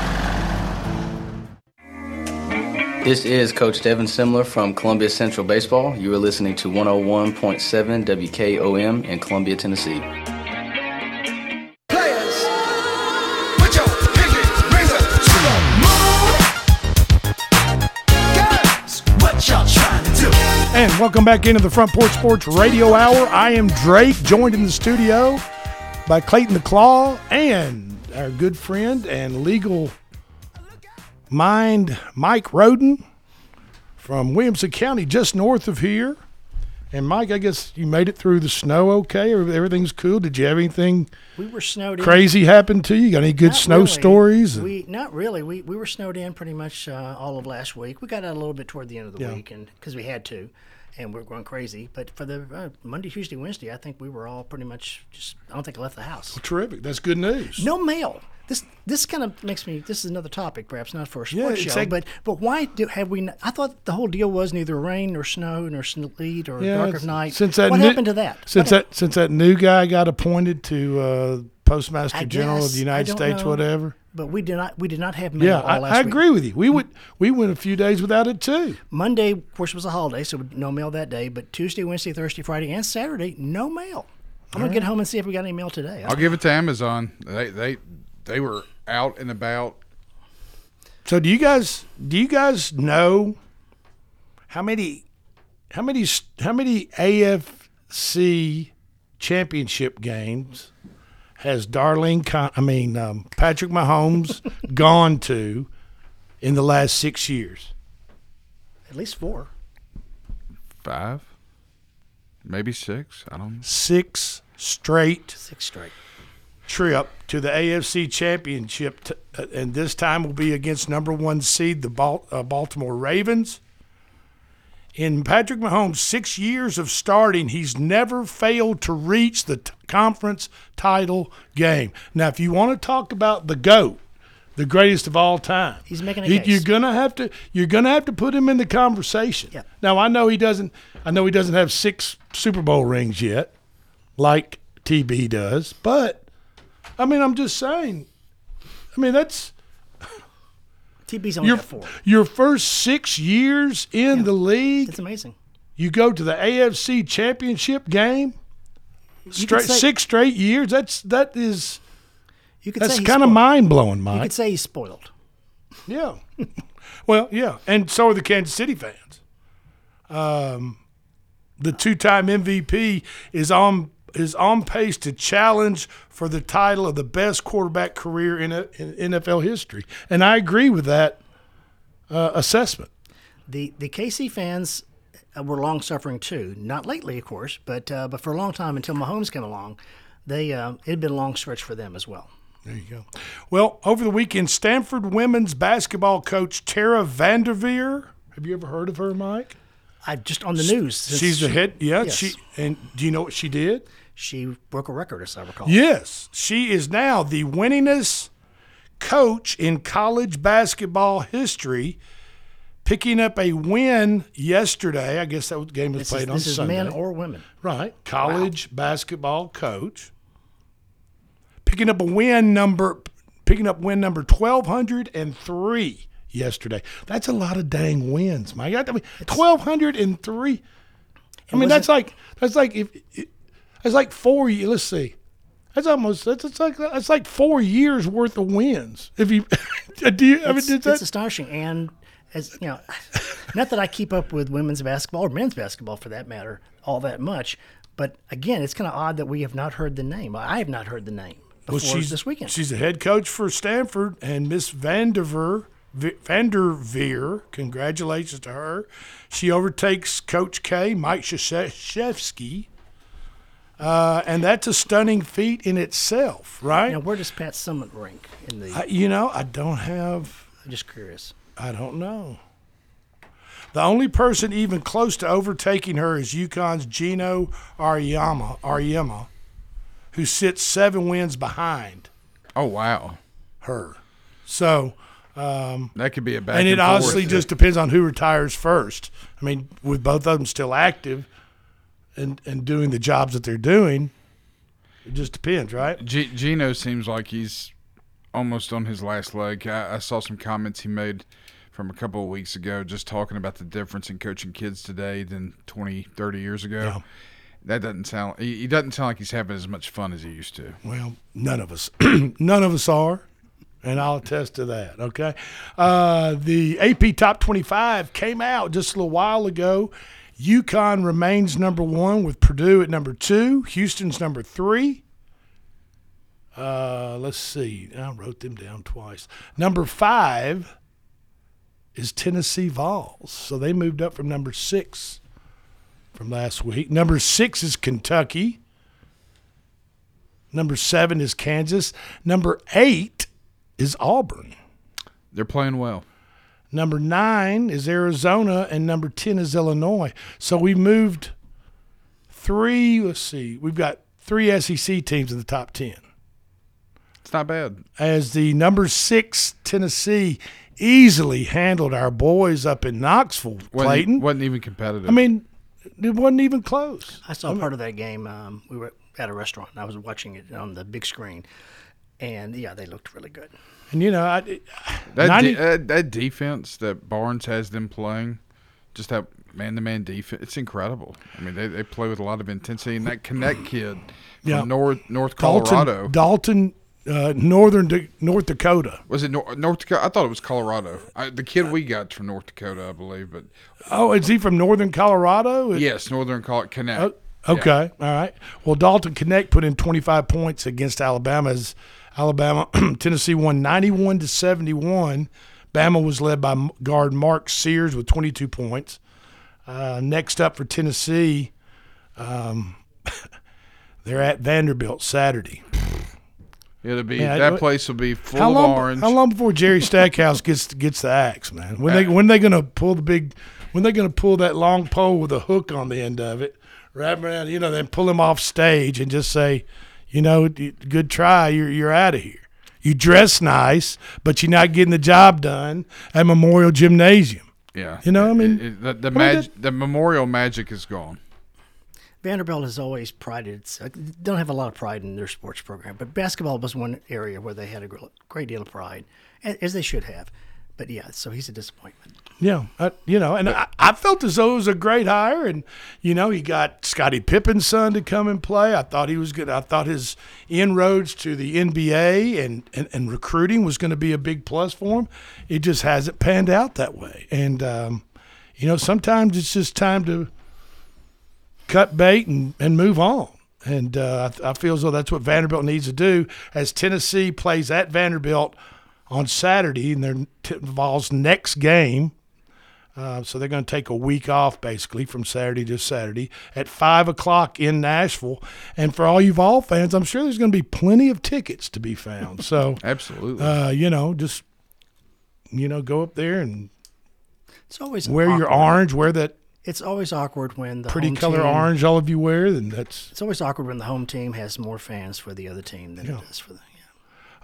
Speaker 11: This is Coach Devin Simler from Columbia Central Baseball. You are listening to 101.7 WKOM in Columbia, Tennessee.
Speaker 12: Players, put your pinky rings to the moon. Girls, what y'all trying to do?
Speaker 7: And welcome back into the Front Porch Sports Radio Hour. I am Drake, joined in the studio by Clayton the Claw and our good friend and legal mind Mike Roden from Williamson County, just north of here. And Mike, I guess you made it through the snow okay? Everything's cool? Did you have anything
Speaker 3: We were snowed in.
Speaker 7: crazy happen to you? Got any good
Speaker 3: Not
Speaker 7: snow
Speaker 3: really.
Speaker 7: stories?
Speaker 3: We not really. We we were snowed in pretty much uh, all of last week. We got out a little bit toward the end of the
Speaker 7: Yeah.
Speaker 3: week, and because we had to, and we are going crazy. But for the uh, Monday, Tuesday, Wednesday, I think we were all pretty much just. I don't think I left the house.
Speaker 7: Terrific. That's good news.
Speaker 3: No mail. This this kind of makes me. This is another topic, perhaps not for a
Speaker 7: Yeah,
Speaker 3: sports
Speaker 7: it's
Speaker 3: show,
Speaker 7: like-
Speaker 3: but but why do have we? Not, I thought the whole deal was neither rain nor snow nor sleet or
Speaker 7: Yeah,
Speaker 3: dark of night.
Speaker 7: Since that
Speaker 3: what
Speaker 7: new-
Speaker 3: happened to that?
Speaker 7: Since
Speaker 3: What
Speaker 7: that since that new guy got appointed to uh, Postmaster
Speaker 3: I
Speaker 7: General of the United States,
Speaker 3: know.
Speaker 7: whatever.
Speaker 3: But we did not. We did not have mail
Speaker 7: Yeah,
Speaker 3: all
Speaker 7: I,
Speaker 3: last
Speaker 7: I
Speaker 3: week.
Speaker 7: agree with you. We would we went a few days without it too.
Speaker 3: Monday, of course, was a holiday, so no mail that day. But Tuesday, Wednesday, Thursday, Friday, and Saturday, no mail. I'm gonna
Speaker 7: All
Speaker 3: get home and see if we got any mail today.
Speaker 5: I'll give it to Amazon. They they they were out and about.
Speaker 7: So do you guys do you guys know how many how many how many AFC championship games has Darlene Con- I mean um, Patrick Mahomes gone to in the last 6 years?
Speaker 3: At least four.
Speaker 5: Five, maybe six. I don't know.
Speaker 7: 6 straight
Speaker 3: Six straight.
Speaker 7: Trip to the AFC Championship, t- uh, and this time will be against number one seed, the Bal- uh, Baltimore Ravens. In Patrick Mahomes' six years of starting, he's never failed to reach the t- conference title game. Now, if you want to talk about the GOAT, the greatest of all time,
Speaker 3: He's making a
Speaker 7: he-
Speaker 3: case.
Speaker 7: You're gonna have to. You're gonna have to put him in the conversation.
Speaker 3: Yeah.
Speaker 7: Now, I know he doesn't. I know he doesn't have six Super Bowl rings yet, like TB does. But I mean, I'm just saying. I mean, that's
Speaker 3: TB's only
Speaker 7: your,
Speaker 3: got four.
Speaker 7: Your first six years in the league,
Speaker 3: It's amazing.
Speaker 7: you go to the AFC Championship game. Straight
Speaker 3: say-
Speaker 7: six straight years. That's that is.
Speaker 3: You could
Speaker 7: that's kind of mind blowing,
Speaker 3: You
Speaker 7: Mike.
Speaker 3: could say he's spoiled.
Speaker 7: Yeah. well, yeah, and so are the Kansas City fans. Um, the two-time MVP is on is on pace to challenge for the title of the best quarterback career in, a, in NFL history, and I agree with that uh, assessment.
Speaker 3: The the KC fans uh, were long suffering too. Not lately, of course, but uh, but for a long time until Mahomes came along, they uh, it had been a long stretch for them as well.
Speaker 7: There you go. Well, over the weekend, Stanford women's basketball coach Tara Vanderveer. Have you ever heard of her, Mike?
Speaker 3: I just on the news.
Speaker 7: She's the head. Yeah,
Speaker 3: Yes.
Speaker 7: she. And do you know what she did?
Speaker 3: She broke a record, as I recall.
Speaker 7: Yes, she is now the winningest coach in college basketball history, picking up a win yesterday. I guess that game was
Speaker 3: This
Speaker 7: played
Speaker 3: is,
Speaker 7: on
Speaker 3: this is men or women.
Speaker 7: Right. College basketball coach. Picking up a win number picking up win number 1203 yesterday. That's a lot of dang wins, Mike. I mean 1203. I mean that's
Speaker 3: it-
Speaker 7: like that's like if that's like 4 years, let's see. That's almost that's, that's like that's like 4 years worth of wins. If you do you I mean
Speaker 3: It's, it's
Speaker 7: that
Speaker 3: astonishing, and as you know, not that I keep up with women's basketball or men's basketball for that matter all that much, but again, it's kind of odd that we have not heard the name. I have not heard the name before
Speaker 7: she's,
Speaker 3: this weekend.
Speaker 7: She's the head coach for Stanford, and Miss Vanderveer, Vanderveer, congratulations to her. She overtakes Coach K, Mike Krzyzewski, uh, and that's a stunning feat in itself, right?
Speaker 3: Now, where does Pat Summitt rank in the?
Speaker 7: I, you know, I don't have.
Speaker 3: I'm just curious.
Speaker 7: I don't know. The only person even close to overtaking her is UConn's Geno Auriemma, Auriemma, who sits seven wins behind.
Speaker 5: Oh wow,
Speaker 7: her. So um,
Speaker 5: that could be a back
Speaker 7: and it
Speaker 5: and forth.
Speaker 7: honestly just depends on who retires first. I mean, with both of them still active and and doing the jobs that they're doing, it just depends, right?
Speaker 5: G- Geno seems like he's almost on his last leg. I, I saw some comments he made from a couple of weeks ago just talking about the difference in coaching kids today than 20, 30 years ago.
Speaker 7: Yeah.
Speaker 5: That doesn't sound. He, he doesn't sound like he's having as much fun as he used to.
Speaker 7: Well, none of us, none of us are, and I'll attest to that. Okay, uh, the AP Top 25 came out just a little while ago. UConn remains number one with Purdue at number two. Houston's number three. Uh, let's see. I wrote them down twice. Number five is Tennessee Vols. So they moved up from number six from last week. Number six is Kentucky. Number seven is Kansas. Number eight is Auburn.
Speaker 5: They're playing well.
Speaker 7: Number nine is Arizona, and number 10 is Illinois. So we moved three, let's see, we've got three SEC teams in the top 10.
Speaker 5: It's not bad.
Speaker 7: As the number six Tennessee easily handled our boys up in Knoxville,
Speaker 5: Wasn't,
Speaker 7: Clayton.
Speaker 5: wasn't even competitive.
Speaker 7: I mean, it wasn't even close.
Speaker 3: I saw part of that game. Um, we were at a restaurant. and I was watching it on the big screen, and yeah, they looked really good.
Speaker 7: And, you know, I,
Speaker 5: That,
Speaker 7: 90
Speaker 5: de- that that defense that Barnes has them playing, just that man to man defense, it's incredible. I mean, they, they play with a lot of intensity, and that Knecht kid from
Speaker 7: Yeah.
Speaker 5: North North Colorado.
Speaker 7: Dalton, uh, Northern Da- North Dakota.
Speaker 5: Was it Nor- North Dakota? I thought it was Colorado. I, the kid we got from North Dakota, I believe. But
Speaker 7: Oh, is he from Northern Colorado?
Speaker 5: yes, Northern Col- Knecht.
Speaker 7: Oh, Okay, all right. Well, Dalton Knecht put in 25 points against Alabama's as Alabama Tennessee won 91 to 71. Bama was led by guard Mark Sears with 22 points. Uh, next up for Tennessee, um, they're at Vanderbilt Saturday.
Speaker 5: It'll be
Speaker 7: Man,
Speaker 5: that place will be full
Speaker 7: how
Speaker 5: of
Speaker 7: long,
Speaker 5: orange.
Speaker 7: How long before Jerry Stackhouse gets gets the axe, man? When they when they gonna pull the big? When they gonna pull that long pole with a hook on the end of it, wrap around, you know, then pull him off stage and just say, you know, good try, you're you're out of here. You dress nice, but you're not getting the job done at Memorial Gymnasium.
Speaker 5: Yeah,
Speaker 7: You know, I mean,
Speaker 5: It- it- the the,
Speaker 7: I mean,
Speaker 5: mag- the memorial magic is gone.
Speaker 3: Vanderbilt has always prided its, uh, don't have a lot of pride in their sports program, but basketball was one area where they had a great deal of pride, as they should have. but yeah, so he's a disappointment.
Speaker 7: Yeah, uh, you know, and I, I felt as though it was a great hire, and you know, he got Scottie Pippen's son to come and play. I thought he was good. I thought his inroads to the NBA and and, and recruiting was going to be a big plus for him. It just hasn't panned out that way, and um, you know, sometimes it's just time to cut bait and, and move on. And uh, I, I feel as though that's what Vanderbilt needs to do as Tennessee plays at Vanderbilt on Saturday, and their Vols' next game. Uh, so they're going to take a week off basically from Saturday to Saturday at five o'clock in Nashville. And for all you Vol fans, I'm sure there's going to be plenty of tickets to be found. So
Speaker 5: absolutely,
Speaker 7: uh, you know, just you know, go up there and
Speaker 3: It's always
Speaker 7: wear your
Speaker 3: awkward.
Speaker 7: orange, wear that
Speaker 3: It's always awkward when the
Speaker 7: pretty
Speaker 3: home
Speaker 7: color
Speaker 3: team-
Speaker 7: orange all of you wear. Then that's
Speaker 3: It's always awkward when the home team has more fans for the other team than
Speaker 7: Yeah.
Speaker 3: it does for the.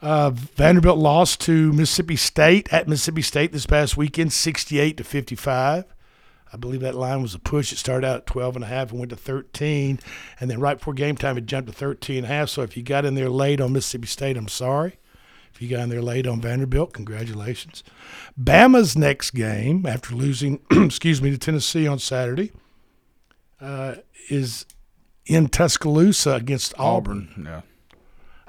Speaker 7: Uh, Vanderbilt lost to Mississippi State at Mississippi State this past weekend, 68 to 55. I believe that line was a push. It started out at 12 and a half and went to 13. And then right before game time, it jumped to 13 and a half. So if you got in there late on Mississippi State, I'm sorry. If you got in there late on Vanderbilt, congratulations. Bama's next game, after losing, excuse me, to Tennessee on Saturday, uh, is in Tuscaloosa against Auburn.
Speaker 5: Auburn. Yeah.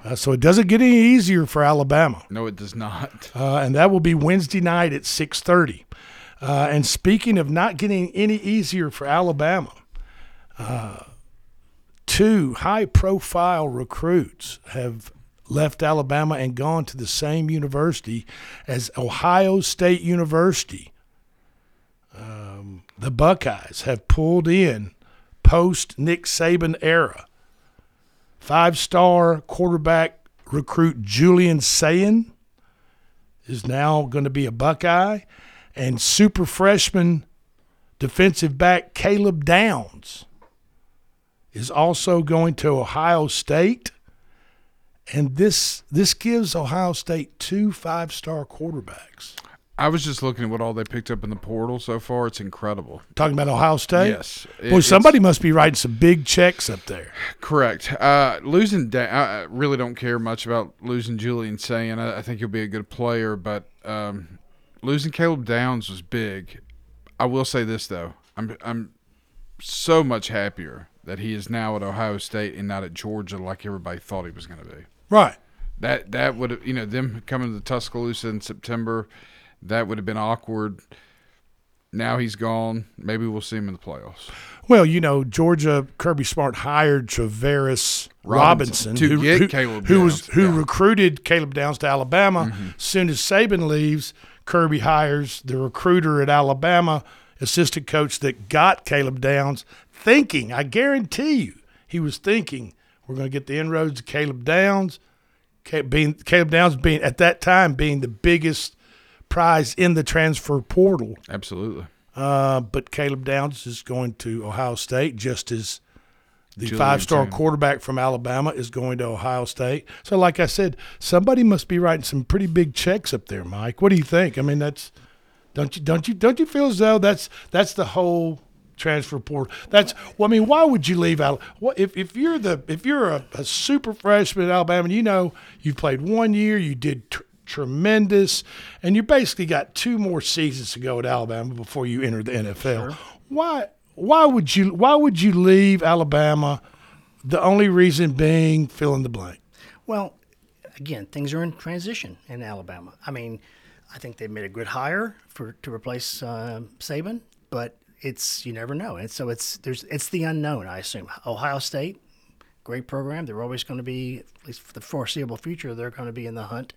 Speaker 7: Uh, so it doesn't get any easier for Alabama.
Speaker 5: No, it does not.
Speaker 7: Uh, and that will be Wednesday night at 6:30. Uh, and speaking of not getting any easier for Alabama, uh, two high-profile recruits have left Alabama and gone to the same university as Ohio State University. Um, the Buckeyes have pulled in post Nick Saban era five star quarterback recruit Julian Sayin is now going to be a Buckeye, and super freshman defensive back Caleb Downs is also going to Ohio State. And this this gives Ohio State two five star quarterbacks.
Speaker 5: I was just looking at what all they picked up in the portal so far. It's incredible.
Speaker 7: Talking about Ohio State?
Speaker 5: Yes. It-
Speaker 7: Boy, somebody must be writing some big checks up there.
Speaker 5: Correct. Uh, losing, da- I I really don't care much about losing Julian Sayin. I, I think he'll be a good player, but um, losing Caleb Downs was big. I will say this though, I'm I'm so much happier that he is now at Ohio State and not at Georgia like everybody thought he was going to be.
Speaker 7: Right.
Speaker 5: That that would have you know them coming to Tuscaloosa in September, that would have been awkward. Now he's gone. Maybe we'll see him in the playoffs.
Speaker 7: Well, you know, Georgia Kirby Smart hired Travaris
Speaker 5: Robinson
Speaker 7: Robinson,
Speaker 5: to
Speaker 7: who,
Speaker 5: get
Speaker 7: who,
Speaker 5: Caleb
Speaker 7: who was who
Speaker 5: yeah. Mm-hmm.
Speaker 7: recruited Caleb Downs to Alabama. Soon as Saban leaves, Kirby hires the recruiter at Alabama, assistant coach that got Caleb Downs, thinking, I guarantee you, he was thinking, we're going to get the inroads of Caleb Downs. Ca- Being Caleb Downs being at that time being the biggest prize in the transfer portal.
Speaker 5: Absolutely.
Speaker 7: Uh, but Caleb Downs is going to Ohio State, just as the five-star
Speaker 5: Sayin.
Speaker 7: quarterback from Alabama is going to Ohio State. So, like I said, somebody must be writing some pretty big checks up there, Mike. What do you think? I mean, that's don't you don't you don't you feel as though that's that's the whole transfer portal? That's well, I mean, why would you leave out? If if you're the if you're a, a super freshman at Alabama, and you know you've played one year, you did. Tr- tremendous and you basically got two more seasons to go at Alabama before you enter the NFL. Why why would you why would you leave Alabama? The only reason being fill in the blank.
Speaker 3: Well, again, things are in transition in Alabama. I mean, I think they made a good hire for to replace uh, Saban, but it's you never know, and so it's there's it's the unknown. I assume Ohio State, great program. They're always going to be at least for the foreseeable future. They're going to be in the hunt.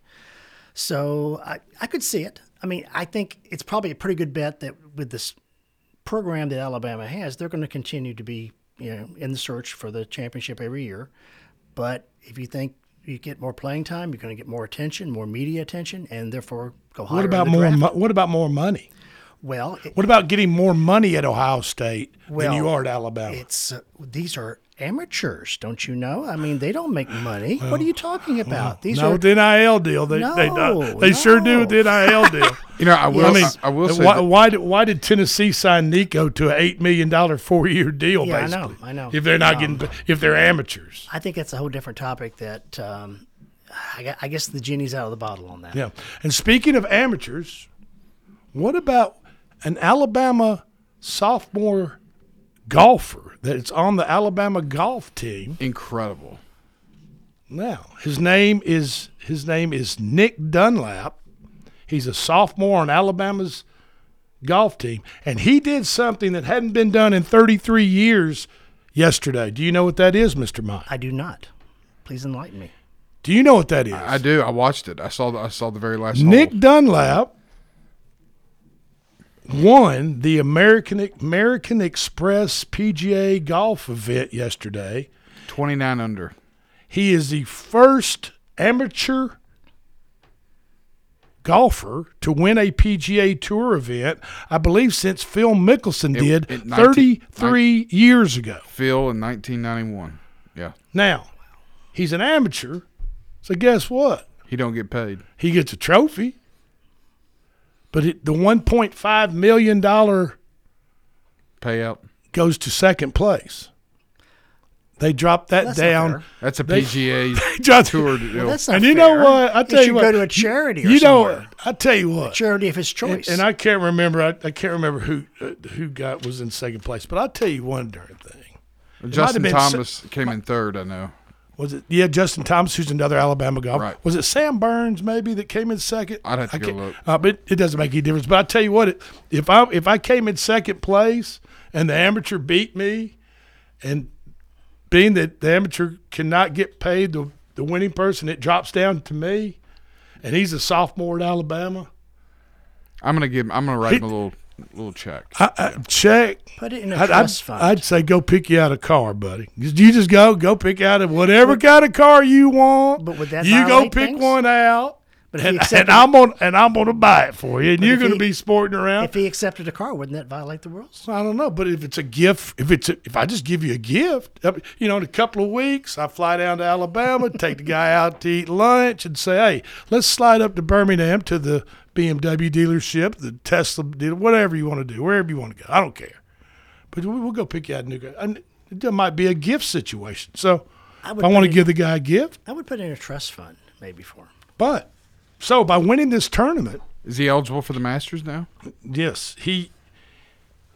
Speaker 3: So I, I could see it. I mean, I think it's probably a pretty good bet that with this program that Alabama has, they're going to continue to be, you know, in the search for the championship every year. But if you think you get more playing time, you're going to get more attention, more media attention, and therefore go higher.
Speaker 7: What about more? Mo- what about more money?
Speaker 3: Well, it-
Speaker 7: What about getting more money at Ohio State
Speaker 3: well,
Speaker 7: than you are at Alabama?
Speaker 3: It's uh, these are amateurs, don't you know? I mean, they don't make money. what are you talking about? These
Speaker 7: no,
Speaker 3: are
Speaker 7: the NIL deal. They they,
Speaker 3: No,
Speaker 7: they sure do with the NIL deal.
Speaker 5: You know, I will-
Speaker 7: I mean,
Speaker 5: I- I will say
Speaker 7: why,
Speaker 5: that-
Speaker 7: why did why did Tennessee sign Nico to an eight million dollar four year deal?
Speaker 3: Yeah, I know, I know.
Speaker 7: If they're not
Speaker 3: Um,
Speaker 7: getting, if they're amateurs.
Speaker 3: I think that's a whole different topic. That um, I, I guess the genie's out of the bottle on that.
Speaker 7: Yeah. And speaking of amateurs, What about an Alabama sophomore golfer that's on the Alabama golf team?
Speaker 5: Incredible.
Speaker 7: Now, his name is his name is Nick Dunlap. He's a sophomore on Alabama's golf team, and he did something that hadn't been done in 33 years yesterday. Do you know what that is, Mr. Mott?
Speaker 3: I do not. Please enlighten me.
Speaker 7: Do you know what that is?
Speaker 5: I do. I watched it. I saw. The, I saw the very last.
Speaker 7: Nick
Speaker 5: hole.
Speaker 7: Dunlap won the American American Express PGA golf event yesterday.
Speaker 5: Twenty nine under.
Speaker 7: He is the first amateur golfer to win a PGA Tour event, I believe, since Phil Mickelson did
Speaker 5: it 19
Speaker 7: 33 years ago.
Speaker 5: Phil in nineteen ninety one. Yeah.
Speaker 7: Now, he's an amateur, so guess what?
Speaker 5: He don't get paid.
Speaker 7: He gets a trophy, but it, the 1.5 million dollar
Speaker 5: Payout.
Speaker 7: goes to second place. They dropped that
Speaker 3: That's
Speaker 7: down.
Speaker 5: That's a PGA
Speaker 7: they dropped-
Speaker 5: tour deal.
Speaker 3: Well, that's not
Speaker 7: and you
Speaker 3: fair.
Speaker 7: know what? I
Speaker 3: He
Speaker 7: tell you
Speaker 3: should
Speaker 7: what.
Speaker 3: go to a charity or
Speaker 7: you know,
Speaker 3: somewhere.
Speaker 7: I tell you what.
Speaker 3: charity of his choice.
Speaker 7: and I can't remember. I, I can't remember who uh, who got was in second place. But I'll tell you one darn thing. It might have
Speaker 5: Justin Thomas
Speaker 7: Sa-
Speaker 5: came in third. I know.
Speaker 7: Was it? Yeah, Justin Thomas, who's another Alabama golfer.
Speaker 5: Right.
Speaker 7: Was it Sam Burns maybe that came in second?
Speaker 5: I'd have to
Speaker 7: I
Speaker 5: go look.
Speaker 7: Uh, but it doesn't make any difference. But I tell you what, it, if I if I came in second place and the amateur beat me, and being that the amateur cannot get paid the the winning person, it drops down to me, and he's a sophomore at Alabama.
Speaker 5: I'm gonna give. I'm gonna write
Speaker 7: He-
Speaker 5: him a little little check.
Speaker 7: I, I check.
Speaker 3: Put it in a
Speaker 7: I'd,
Speaker 3: trust
Speaker 7: I'd,
Speaker 3: fund.
Speaker 7: I'd say go pick you out a car, buddy. You you just go, go pick out of whatever kind of car you want.
Speaker 3: But would that
Speaker 7: you go pick
Speaker 3: things?
Speaker 7: one out,
Speaker 3: But if he
Speaker 7: and,
Speaker 3: accepted-
Speaker 7: and I'm on and I'm gonna buy it for you, and you're gonna
Speaker 3: he-
Speaker 7: be sporting around.
Speaker 3: if he accepted a car, wouldn't that violate the rules?
Speaker 7: I don't know, but if it's a gift, if it's a, if I just give you a gift, you know, in a couple of weeks, I fly down to Alabama, take the guy out to eat lunch, and say, hey, let's slide up to Birmingham to the BMW dealership, the Tesla dealer, whatever you want to do, wherever you want to go. I don't care, but we- we'll go pick you out a new guy. And it might be a gift situation. So
Speaker 3: I
Speaker 7: if I want to
Speaker 3: put
Speaker 7: give the guy a gift,
Speaker 3: I would put in a trust fund maybe for him.
Speaker 7: but so by winning this tournament,
Speaker 5: Is he eligible for the Masters now?
Speaker 7: Yes, he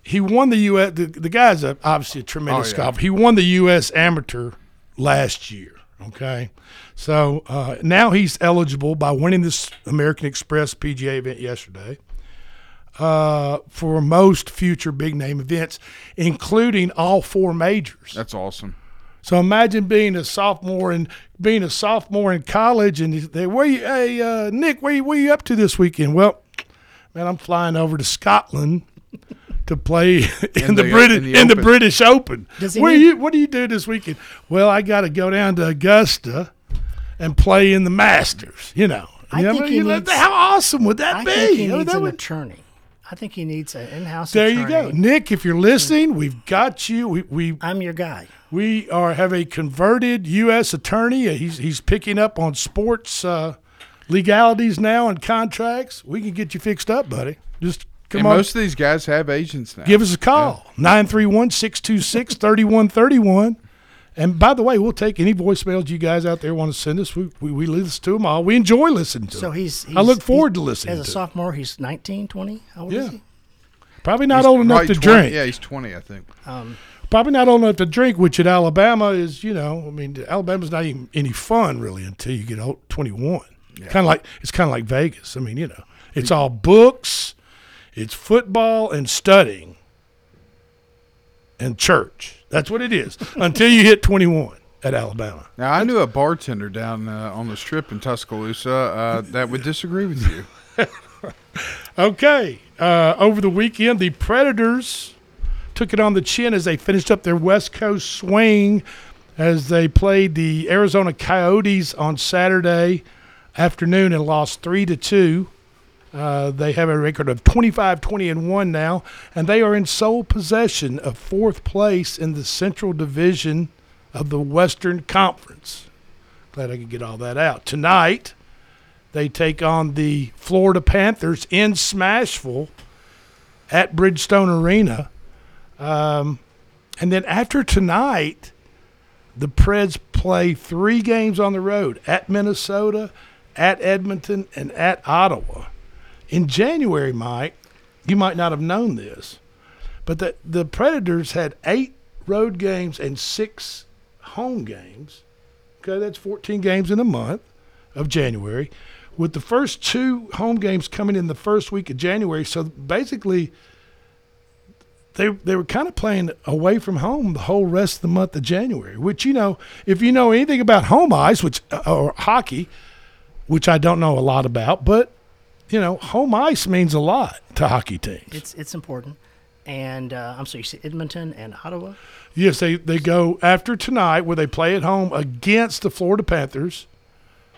Speaker 7: he won the U.S. The, the guy's a, obviously a tremendous
Speaker 5: Oh, yeah.
Speaker 7: golfer. He won the U.S. Amateur last year. Okay, so uh, now he's eligible by winning this American Express PGA event yesterday uh, for most future big name events, including all four majors.
Speaker 5: That's awesome.
Speaker 7: So imagine being a sophomore and being a sophomore in college, and they, where you, hey uh, Nick, where you, where you up to this weekend? Well, man, I'm flying over to Scotland to play in,
Speaker 5: In
Speaker 7: the,
Speaker 5: the-
Speaker 7: British
Speaker 5: in the
Speaker 7: in the
Speaker 5: Open.
Speaker 7: British Open. Where
Speaker 3: need-
Speaker 7: you what do you do this weekend? Well, I got to go down to Augusta and play in the Masters. You know,
Speaker 3: I
Speaker 7: You know,
Speaker 3: think he
Speaker 7: you know,
Speaker 3: needs-
Speaker 7: how awesome would that be?
Speaker 3: I
Speaker 7: be?
Speaker 3: think he
Speaker 7: You know,
Speaker 3: needs
Speaker 7: that
Speaker 3: an
Speaker 7: would-
Speaker 3: attorney. I think he needs an in-house attorney.
Speaker 7: there
Speaker 3: attorney.
Speaker 7: you go, Nick. If you're listening, we've got you. We we
Speaker 3: I'm your guy.
Speaker 7: we are have a converted U.S. attorney. Uh, He's he's picking up on sports uh, legalities now and contracts. We can get you fixed up, buddy. Just come
Speaker 5: and
Speaker 7: on.
Speaker 5: most of these guys have agents now.
Speaker 7: Give us a call 931 626 3131. And by the way, we'll take any voicemails you guys out there want to send us. We, we, we listen to them all. We enjoy listening to
Speaker 3: So
Speaker 7: them.
Speaker 3: he's, he's
Speaker 7: I look forward
Speaker 3: he's-
Speaker 7: to listening
Speaker 3: As a
Speaker 7: to them.
Speaker 3: sophomore, he's 19, 20. How old
Speaker 7: Yeah.
Speaker 3: is he?
Speaker 7: Probably not
Speaker 5: He's
Speaker 7: old enough to
Speaker 5: 20
Speaker 7: drink.
Speaker 5: Yeah, he's 20, I think.
Speaker 3: Um,
Speaker 7: Probably not old enough to drink, which at Alabama is, you know, I mean, Alabama's not even any fun really until you get old, 21. Kind of like it's kind of like Vegas. I mean, you know, it's all books, it's football and studying, and church. That's what it is until you hit 21 at Alabama.
Speaker 5: Now, I knew a bartender down uh, on the strip in Tuscaloosa uh, that would disagree with you.
Speaker 7: Okay. Uh, over the weekend, the Predators took it on the chin as they finished up their West Coast swing as they played the Arizona Coyotes on Saturday afternoon and lost three to two. Uh, they have a record of 25 20 and 1 now, and they are in sole possession of fourth place in the Central Division of the Western Conference. Glad I could get all that out. Tonight, they take on the Florida Panthers in Smashville at Bridgestone Arena. Um, and then after tonight, the Preds play three games on the road at Minnesota, at Edmonton, and at Ottawa. In January, Mike, you might not have known this, but the the Predators had eight road games and six home games. Okay, that's 14 games in a month of January, with the first two home games coming in the first week of January. So basically, they they were kind of playing away from home the whole rest of the month of January. Which you know, if you know anything about home ice, which uh, or hockey, which I don't know a lot about, but you know, home ice means a lot to hockey teams.
Speaker 3: It's it's important. And uh, I'm sorry, you said Edmonton and Ottawa.
Speaker 7: Yes, they, they go after tonight where they play at home against the Florida Panthers.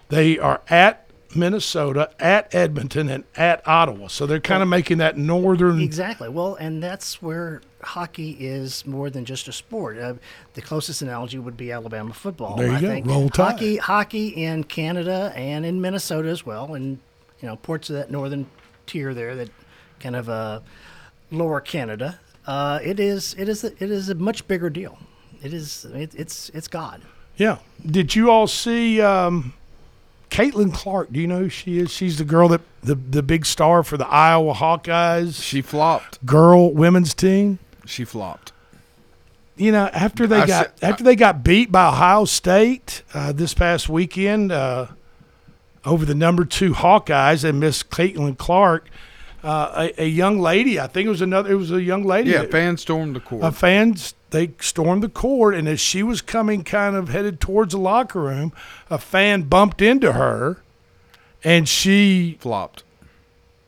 Speaker 7: They are at Minnesota, at Edmonton, and at Ottawa. So they're kind of making that northern.
Speaker 3: Exactly. Well, and that's where hockey is more than just a sport. Uh, the closest analogy would be Alabama football.
Speaker 7: There you
Speaker 3: I
Speaker 7: go.
Speaker 3: Think
Speaker 7: Roll Tide.
Speaker 3: Hockey, hockey in Canada and in Minnesota as well, and you know ports of that northern tier there that kind of uh, lower Canada. Uh, it is it is a, it is a much bigger deal. It is it, it's it's God.
Speaker 7: Yeah. Did you all see um, Caitlin Clark? Do you know who she is? She's the girl that the the big star for the Iowa Hawkeyes.
Speaker 5: She flopped.
Speaker 7: Girl women's team.
Speaker 5: She flopped.
Speaker 7: You know, after they
Speaker 5: I
Speaker 7: got
Speaker 5: said-
Speaker 7: after they got beat by Ohio State uh, this past weekend uh, over the number two Hawkeyes and Miss Caitlin Clark, uh, a, a young lady. I think it was another. It was a young lady.
Speaker 5: Yeah,
Speaker 7: that-
Speaker 5: fans stormed the court.
Speaker 7: a fans they stormed the court and as she was coming kind of headed towards the locker room a fan bumped into her and she
Speaker 5: flopped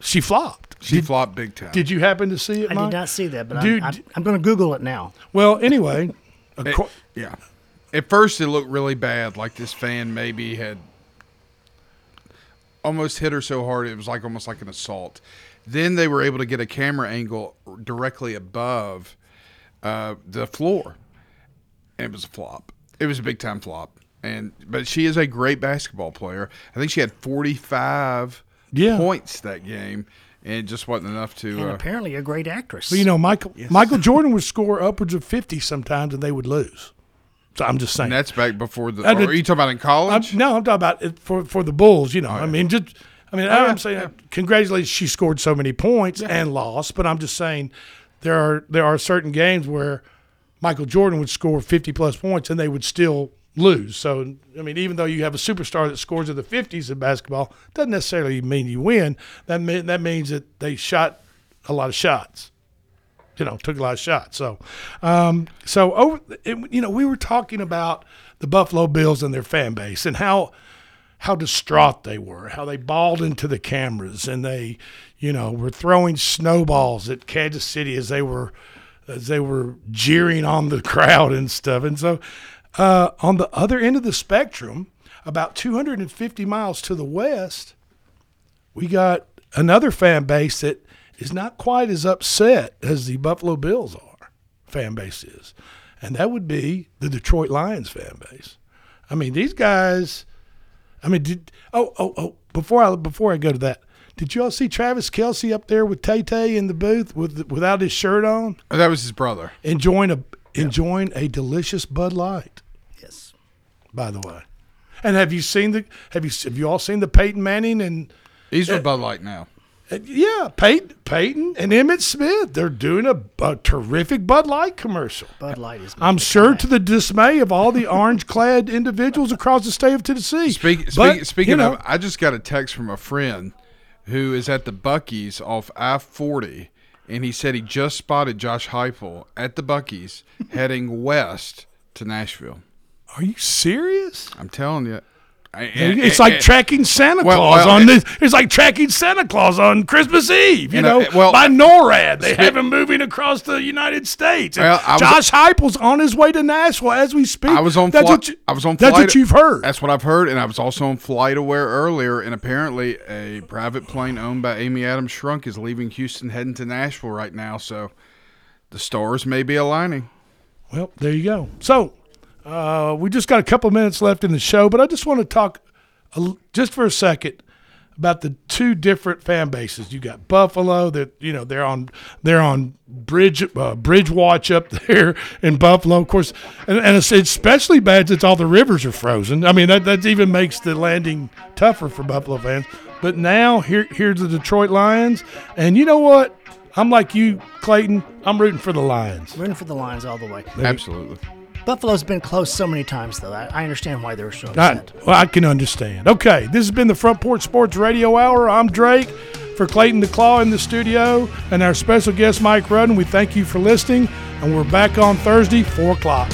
Speaker 7: she flopped
Speaker 5: She
Speaker 7: Did-
Speaker 5: flopped big time.
Speaker 7: did you happen to see it
Speaker 3: I
Speaker 7: Mike?
Speaker 3: did not see that, but
Speaker 7: Dude,
Speaker 3: I'm, I'm, I'm going to Google it now.
Speaker 7: well anyway
Speaker 5: It-
Speaker 7: acco-
Speaker 5: yeah. At first, it looked really bad, like this fan maybe had almost hit her so hard it was like almost like an assault. Then they were able to get a camera angle directly above uh, the floor, and it was a flop. It was a big time flop. And but she is a great basketball player. I think she had forty five
Speaker 7: Yeah.
Speaker 5: points that game, and it just wasn't enough to.
Speaker 3: And
Speaker 5: Uh,
Speaker 3: apparently a great actress.
Speaker 7: Well, you know, Michael Michael Jordan would score upwards of fifty sometimes, and they would lose. So I'm just saying.
Speaker 5: and that's back before the.
Speaker 7: Did-
Speaker 5: are you talking about in college?
Speaker 7: I'm- no, I'm talking about it for for the Bulls. You know, oh, I mean, just I mean,
Speaker 5: Oh,
Speaker 7: I'm saying congratulations, she scored so many points and lost. But I'm just saying there are there are certain games where Michael Jordan would score 50 plus points and they would still lose. So I mean, even though you have a superstar that scores in the 50s in basketball, doesn't necessarily mean you win. That mean, that means that they shot a lot of shots you know, took a lot of shots. So, um, so over, it, you know, we were talking about the Buffalo Bills and their fan base and how how distraught they were, how they bawled into the cameras, and they, you know, were throwing snowballs at Kansas City as they were as they were jeering on the crowd and stuff. And so, uh, on the other end of the spectrum, about 250 miles to the west, we got another fan base that is not quite as upset as the Buffalo Bills are. Fan base is, and that would be the Detroit Lions fan base. I mean, these guys. I mean, did oh oh oh before I before I go to that, did you all see Travis Kelce up there with Tay Tay in the booth with without his shirt on,
Speaker 5: Oh, that was his brother.
Speaker 7: enjoying a enjoying a delicious Bud Light?
Speaker 3: Yes.
Speaker 7: By the way, and have you seen the have you have you all seen the Peyton Manning and
Speaker 5: He's
Speaker 7: uh,
Speaker 5: with Bud Light now.
Speaker 7: Uh, Yeah, Peyton, Peyton and Emmitt Smith. They're doing a, a terrific Bud Light commercial.
Speaker 3: Bud Light is.
Speaker 7: I'm sure to the dismay of all the orange-clad individuals across the state of Tennessee.
Speaker 5: Speak,
Speaker 7: But,
Speaker 5: speak, speaking
Speaker 7: you know,
Speaker 5: of, I just got a text from a friend who is at the Buc-ee's off I forty, and he said he just spotted Josh Heupel at the Buc-ee's heading west to Nashville.
Speaker 7: Are you serious?
Speaker 5: I'm telling you, I-
Speaker 7: it's like tracking Santa
Speaker 5: Well,
Speaker 7: Claus
Speaker 5: well,
Speaker 7: on this. It's like tracking Santa Claus on Christmas Eve. You
Speaker 5: know,
Speaker 7: know,
Speaker 5: well,
Speaker 7: by NORAD, they have him moving across the United States.
Speaker 5: Well, was-
Speaker 7: Josh Heupel's on his way to Nashville as we speak.
Speaker 5: I was on.
Speaker 7: That's
Speaker 5: flight,
Speaker 7: what you,
Speaker 5: I was on. Flight, That's
Speaker 7: what you've heard.
Speaker 5: That's what I've heard, and I was also on Flight Aware earlier. And apparently, a private plane owned by Amy Adams Strunk is leaving Houston, heading to Nashville right now. So, the stars may be aligning.
Speaker 7: Well, there you go. So, uh, we just got a couple minutes left in the show, but I just want to talk a l just for a second about the two different fan bases. You got Buffalo that you know they're on they're on bridge uh, bridge watch up there in Buffalo, of course, and, and it's especially bad since all the rivers are frozen. I mean that that even makes the landing tougher for Buffalo fans. But now here here's the Detroit Lions, and you know what? I'm like you, Clayton. I'm rooting for the Lions.
Speaker 3: Rooting for the Lions all the way.
Speaker 5: Absolutely.
Speaker 3: Buffalo's been close so many times, though. I, I understand why they're so
Speaker 7: I,
Speaker 3: upset.
Speaker 7: well, I can understand. Okay, this has been the Front Porch Sports Radio Hour. I'm Drake for Clayton the Claw in the studio and our special guest Mike Rudden. We thank you for listening, and we're back on Thursday, four o'clock.